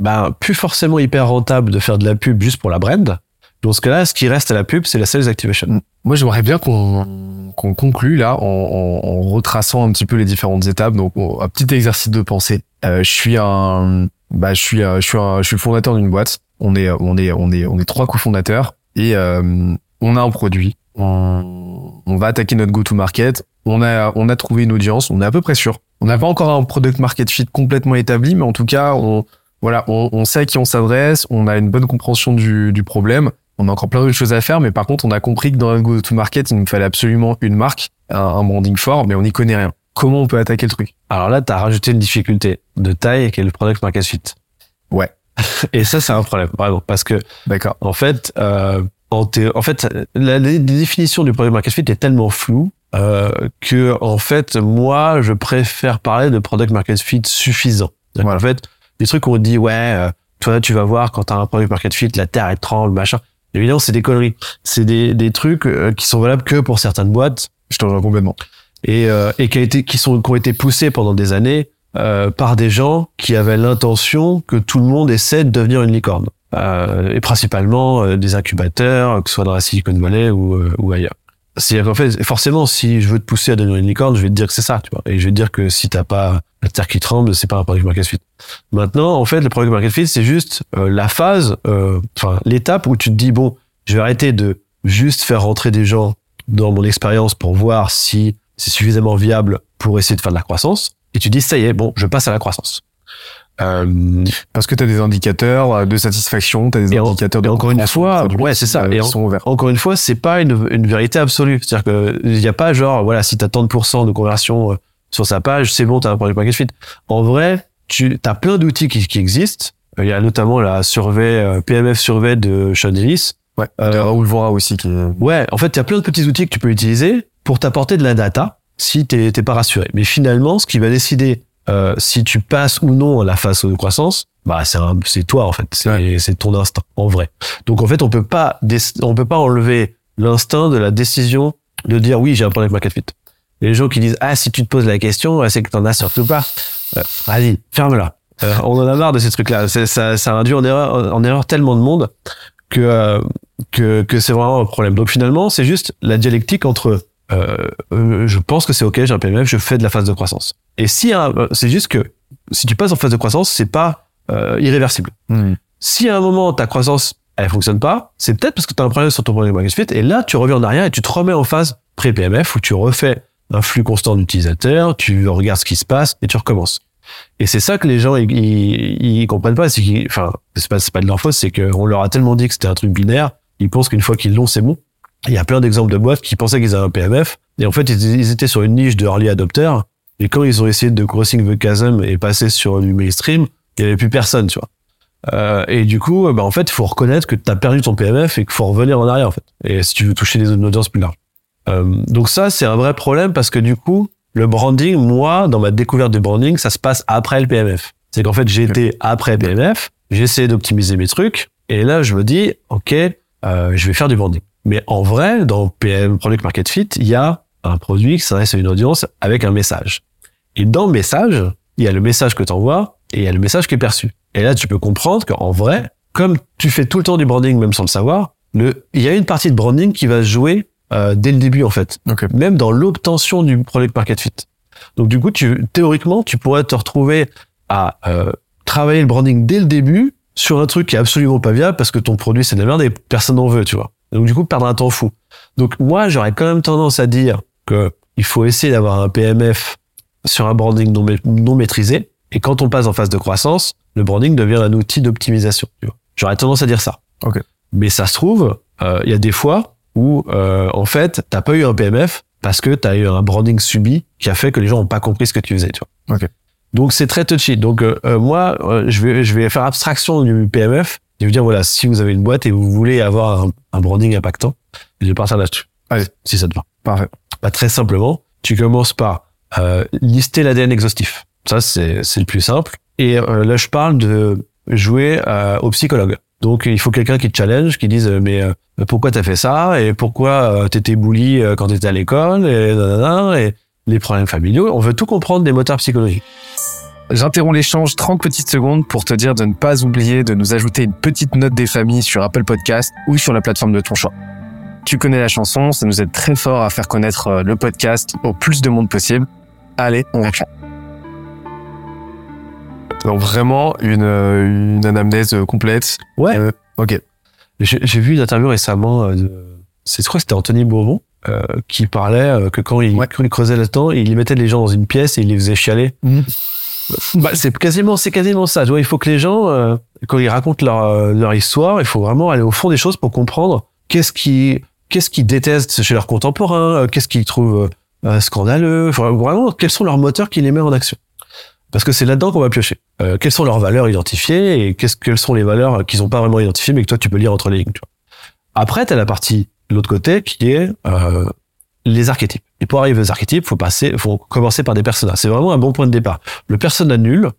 bah, plus forcément hyper rentable de faire de la pub juste pour la brand. Dans ce cas-là, ce qui reste à la pub, c'est la sales activation. Moi, j'aimerais bien qu'on qu'on conclue là en, en, en retraçant un petit peu les différentes étapes. Donc, on- un petit exercice de pensée. Euh, je suis un, bah, je suis, un- je suis, un, je suis le fondateur d'une boîte. On est, on est, on est, on est trois cofondateurs et euh, on a un produit. On, on va attaquer notre go-to-market. On a, on a trouvé une audience. On est à peu près sûr. On n'a pas encore un product market fit complètement établi, mais en tout cas, on, voilà, on, on sait à qui on s'adresse. On a une bonne compréhension du, du problème. On a encore plein d'autres choses à faire, mais par contre, on a compris que dans le go-to-market, il nous fallait absolument une marque, un, un branding fort, mais on n'y connaît rien. Comment on peut attaquer le truc? Alors là, tu as rajouté une difficulté de taille qui est le product market fit. Ouais. Et ça, c'est un problème, vraiment, parce que D'accord. en fait, euh, en, en fait, la, la définition du product market fit est tellement floue euh, que en fait, moi, je préfère parler de product market fit suffisant. Voilà. qu'en fait, des trucs où on dit ouais, euh, toi, tu vas voir quand t'as un product market fit, la terre elle tremble, machin. Évidemment, c'est des conneries. C'est des, des trucs euh, qui sont valables que pour certaines boîtes Je te rejoins complètement. et, euh, et qui, a été, qui, sont, qui ont été poussés pendant des années euh, par des gens qui avaient l'intention que tout le monde essaie de devenir une licorne. Euh, et principalement euh, des incubateurs, que ce soit dans la Silicon Valley ou, euh, ou ailleurs. C'est-à-dire qu'en fait, forcément, si je veux te pousser à devenir une licorne, je vais te dire que c'est ça, tu vois. Et je vais te dire que si t'as pas la terre qui tremble, c'est pas un product market fit. Maintenant, en fait, le product market fit, c'est juste euh, la phase, enfin l'étape où tu te dis bon, je vais arrêter de juste faire rentrer des gens dans mon expérience pour voir si c'est suffisamment viable pour essayer de faire de la croissance. Et tu dis ça y est, bon, je passe à la croissance. Euh, Parce que tu as des indicateurs euh, de satisfaction, tu as des Et indicateurs de et encore une fois, produit ouais, c'est ça. euh, Et qui en- sont ouverts. encore une fois, c'est pas une, une vérité absolue. C'est-à-dire que il y a pas genre, voilà, si t'as tant de pourcents de conversion euh, sur sa page, c'est bon, t'as un product market fit. En vrai, tu as plein d'outils qui, qui existent. Il y a notamment la survey, PMF survey de Sean Ellis. Ouais. Euh, Raoul Vora aussi qui. Ouais, en fait, il y a plein de petits outils que tu peux utiliser pour t'apporter de la data si t'es t'es pas rassuré. Mais finalement, ce qui va décider euh, si tu passes ou non à la phase de croissance, bah c'est toi en fait, c'est c'est ton instinct en vrai. Donc en fait, on peut pas on peut pas enlever l'instinct de la décision de dire oui, j'ai un product market fit. Les gens qui disent ah si tu te poses la question, c'est que t'en as surtout pas. Euh, Vas-y, ferme-la. Euh, on en a marre de ces trucs-là. Ça, ça induit en erreur, en erreur tellement de monde que euh, que, que c'est vraiment un problème. Donc finalement, c'est juste la dialectique entre euh, euh, je pense que c'est ok, j'ai un PMF, je fais de la phase de croissance. Et si un- euh, c'est juste que si tu passes en phase de croissance, c'est pas euh, irréversible. Hmm. Si à un moment ta croissance elle fonctionne pas, c'est peut-être parce que tu as un problème sur ton product market fit et là tu reviens en arrière et tu te remets en phase pré-PMF où tu refais un flux constant d'utilisateurs, tu regardes ce qui se passe et tu recommences. Et c'est ça que les gens ils, ils, ils comprennent pas, c'est enfin c'est pas c'est pas de leur faute, c'est qu'on leur a tellement dit que c'était un truc binaire, ils pensent qu'une fois qu'ils l'ont c'est bon. Il y a plein d'exemples de boîtes qui pensaient qu'ils avaient un PMF et en fait ils, étaient sur une niche de early adopter et quand ils ont essayé de crossing the chasm et passer sur du mainstream, il y avait plus personne, tu vois. Euh, et du coup, bah, en fait, il faut reconnaître que tu as perdu ton PMF et qu'il faut revenir en arrière, en fait. Et si tu veux toucher des une audience plus large. Euh, donc ça, c'est un vrai problème parce que du coup, le branding, moi, dans ma découverte du branding, ça se passe après le PMF. C'est qu'en fait, j'ai été après PMF, j'ai essayé d'optimiser mes trucs, et là, je me dis, OK, euh, je vais faire du branding. Mais en vrai, dans PM, Product Market Fit, il y a un produit qui s'adresse à une audience avec un message. Et dans le message, il y a le message que tu envoies et il y a le message qui est perçu. Et là, tu peux comprendre qu'en vrai, comme tu fais tout le temps du branding, même sans le savoir, le, il y a une partie de branding qui va se jouer euh, dès le début, en fait. Ok. Même dans l'obtention du product market fit. Donc, du coup, tu, théoriquement, tu pourrais te retrouver à euh, travailler le branding dès le début sur un truc qui est absolument pas viable parce que ton produit, c'est de la merde et personne n'en veut, tu vois. Donc, du coup, perdre un temps fou. Donc, moi, j'aurais quand même tendance à dire que il faut essayer d'avoir un PMF sur un branding non, ma- non maîtrisé. Et quand on passe en phase de croissance, le branding devient un outil d'optimisation. J'aurais tendance à dire ça. Ok. Mais ça se trouve, euh, il y a des fois où, euh, en fait, t'as pas eu un PMF parce que t'as eu un branding subi qui a fait que les gens ont pas compris ce que tu faisais. Tu vois. Donc c'est très touchy. Donc euh, moi, je vais je vais faire abstraction du PMF. Je vais dire voilà, si vous avez une boîte et vous voulez avoir un, un branding impactant, je vais partir là-dessus. Allez. si ça te va. Parfait. Bah, très simplement, tu commences par euh, lister l'ADN exhaustif. Ça, c'est c'est le plus simple. Et euh, là, je parle de jouer euh, au psychologue. Donc, il faut quelqu'un qui te challenge, qui dise euh, mais euh, pourquoi t'as fait ça et pourquoi euh, t'étais bully quand t'étais à l'école et, et les problèmes familiaux. On veut tout comprendre des moteurs psychologiques. J'interromps l'échange 30 petites secondes pour te dire de ne pas oublier de nous ajouter une petite note des familles sur Apple Podcast ou sur la plateforme de ton choix. Tu connais la chanson, ça nous aide très fort à faire connaître euh, le podcast au plus de monde possible. Allez, on va Donc vraiment une, euh, une anamnèse euh, complète. Ouais. Euh, ok. J'ai j'ai vu une interview récemment, de, c'est, je crois que c'était Anthony Bourbon, euh, qui parlait euh, que quand il, Ouais. quand il creusait là-dedans, il mettait les gens dans une pièce et il les faisait chialer. Mhm. Bah, c'est quasiment, c'est quasiment ça. Tu vois, il faut que les gens, euh, quand ils racontent leur, euh, leur histoire, il faut vraiment aller au fond des choses pour comprendre qu'est-ce qui, qu'est-ce qu'ils détestent chez leurs contemporains, euh, qu'est-ce qu'ils trouvent euh, scandaleux, Enfin, vraiment, quels sont leurs moteurs qui les mettent en action. Parce que c'est là-dedans qu'on va piocher. Euh, quelles sont leurs valeurs identifiées et qu'est-ce, quelles sont les valeurs qu'ils n'ont pas vraiment identifiées mais que toi tu peux lire entre les lignes. Tu vois. Après, tu as la partie de l'autre côté qui est euh, les archétypes. Et pour arriver aux archétypes, faut passer, faut commencer par des personnages. C'est vraiment un bon point de départ. Le persona nul,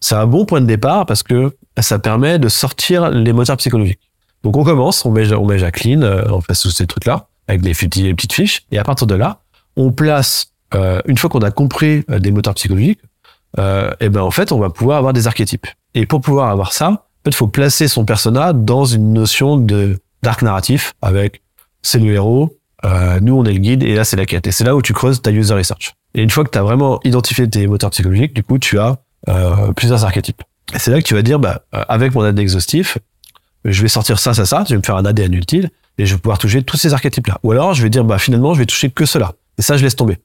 c'est un bon point de départ parce que ça permet de sortir les moteurs psychologiques. Donc on commence, on met, on met Jacqueline, euh, on fait tous ces trucs-là avec des des petites fiches, et à partir de là, on place, euh, une fois qu'on a compris euh, des moteurs psychologiques, euh, et ben en fait, on va pouvoir avoir des archétypes. Et pour pouvoir avoir ça, en fait, faut placer son persona dans une notion de d'arc narratif avec c'est le héros, euh, nous on est le guide et là c'est la quête. Et c'est là où tu creuses ta user research. Et une fois que tu as vraiment identifié tes moteurs psychologiques, du coup tu as euh, plusieurs archétypes. Et c'est là que tu vas dire, bah, euh, avec mon ADN exhaustif, je vais sortir ça, ça, ça, je vais me faire un ADN utile et je vais pouvoir toucher tous ces archétypes-là. Ou alors je vais dire, bah finalement je vais toucher que cela. Et ça je laisse tomber.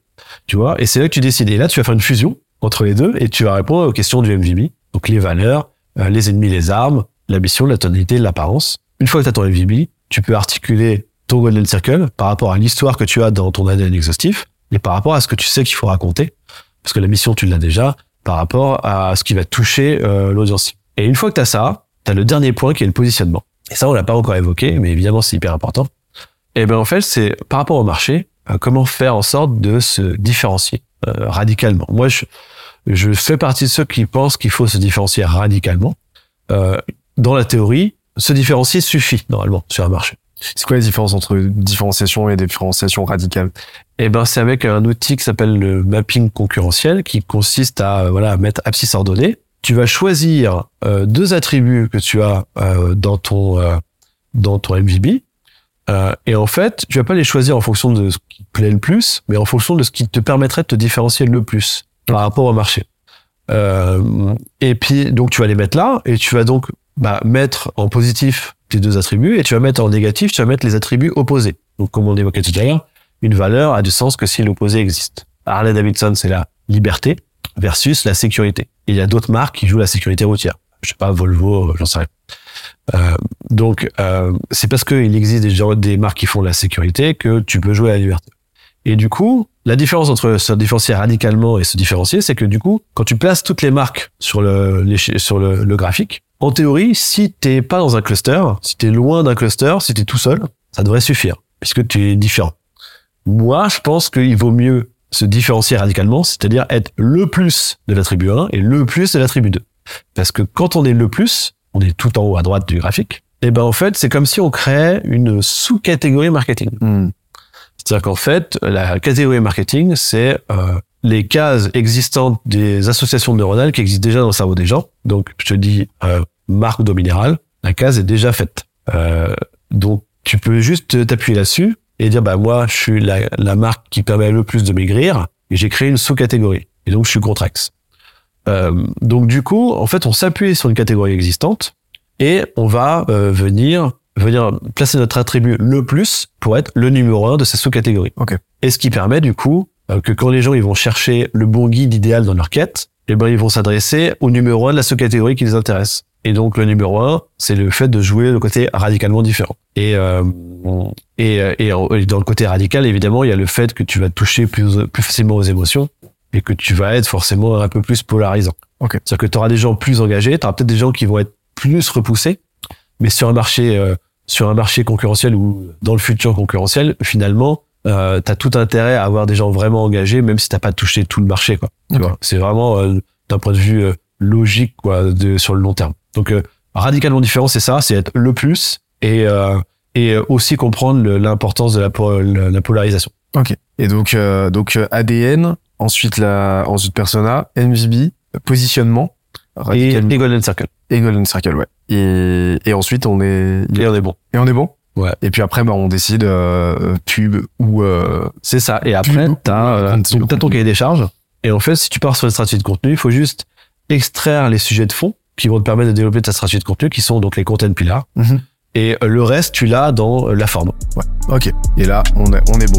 Tu vois? Et c'est là que tu décides. Et là tu vas faire une fusion entre les deux et tu vas répondre aux questions du MVB. Donc les valeurs, euh, les ennemis, les armes, la mission, la tonalité, l'apparence. Une fois que tu as ton MVB, tu peux articuler ton Golden Circle par rapport à l'histoire que tu as dans ton ADN exhaustif et par rapport à ce que tu sais qu'il faut raconter. Parce que la mission, tu l'as déjà par rapport à ce qui va toucher euh, l'audience. Et une fois que tu as ça, tu as le dernier point qui est le positionnement. Et ça, on l'a pas encore évoqué, mais évidemment, c'est hyper important. Et ben en fait, c'est par rapport au marché, euh, comment faire en sorte de se différencier euh, radicalement. Moi, je, je fais partie de ceux qui pensent qu'il faut se différencier radicalement. Euh, dans la théorie, se différencier suffit normalement sur un marché. C'est quoi la différence entre différenciation et différenciation radicale Et ben c'est avec un outil qui s'appelle le mapping concurrentiel qui consiste à euh, voilà mettre abscisse ordonnée. Tu vas choisir euh, deux attributs que tu as euh, dans ton euh, dans ton MVB euh, et en fait tu vas pas les choisir en fonction de ce qui te plaît le plus, mais en fonction de ce qui te permettrait de te différencier le plus par rapport au marché. Euh, et puis donc tu vas les mettre là et tu vas donc bah, mettre en positif tes deux attributs et tu vas mettre en négatif, tu vas mettre les attributs opposés. Donc comme on évoquait tout à l'heure, une valeur a du sens que si l'opposé existe. Harley Davidson, c'est la liberté versus la sécurité. Et il y a d'autres marques qui jouent la sécurité routière. Je sais pas, Volvo, euh, j'en sais rien. Euh, donc, euh, c'est parce qu'il existe des, des marques qui font la sécurité que tu peux jouer à la liberté. Et du coup, la différence entre se différencier radicalement et se différencier, c'est que du coup, quand tu places toutes les marques sur le, sur le, le graphique, en théorie, si t'es pas dans un cluster, si t'es loin d'un cluster, si t'es tout seul, ça devrait suffire, puisque tu es différent. Moi, je pense qu'il vaut mieux se différencier radicalement, c'est-à-dire être le plus de l'attribut 1 et le plus de l'attribut 2. Parce que quand on est le plus, on est tout en haut à droite du graphique, et ben en fait, c'est comme si on créait une sous-catégorie marketing. C'est-à-dire qu'en fait, la catégorie marketing, c'est euh, les cases existantes des associations neuronales qui existent déjà dans le cerveau des gens. Donc, je te dis euh, marque d'eau minérale, la case est déjà faite. Euh, donc, tu peux juste t'appuyer là-dessus et dire, bah moi, je suis la, la marque qui permet le plus de maigrir et j'ai créé une sous-catégorie. Et donc, je suis Contrax. Euh, donc, du coup, en fait, on s'appuie sur une catégorie existante et on va euh, venir venir placer notre attribut le plus pour être le numéro un de sa sous-catégorie. Ok. Et ce qui permet du coup euh, que quand les gens ils vont chercher le bon guide idéal dans leur quête, eh ben ils vont s'adresser au numéro un de la sous-catégorie qui les intéresse. Et donc le numéro un, c'est le fait de jouer le côté radicalement différent. Et euh, et, euh, et, et dans le côté radical, évidemment, il y a le fait que tu vas toucher plus plus facilement aux émotions et que tu vas être forcément un peu plus polarisant. Ok. C'est-à-dire que tu auras des gens plus engagés, tu auras peut-être des gens qui vont être plus repoussés, mais sur un marché euh, sur un marché concurrentiel ou dans le futur concurrentiel, finalement, euh, t'as tout intérêt à avoir des gens vraiment engagés, même si t'as pas touché tout le marché, quoi. C'est vraiment euh, d'un point de vue euh, logique, quoi, de, sur le long terme. Donc, euh, radicalement différent, c'est ça, c'est être le plus et euh, et euh, aussi comprendre l'importance de la, po- la, la polarisation. Ok. Et donc, euh, donc ADN, ensuite la, ensuite persona, MVB, positionnement, Et, et Golden Circle. et Golden Circle, ouais. Et, et ensuite on est Et on est bon. et on est bon. Ouais. Et puis après, bah, on décide euh, pub ou euh, C'est ça. Et après, t'as euh, ton cahier des charges. Et en fait, si tu pars sur une stratégie de contenu, il faut juste extraire les sujets de fond qui vont te permettre de développer ta stratégie de contenu, qui sont donc les content pillars. Mhm. Et euh, le reste, tu l'as dans euh, la forme. Ok. Et là, on est, on est bon.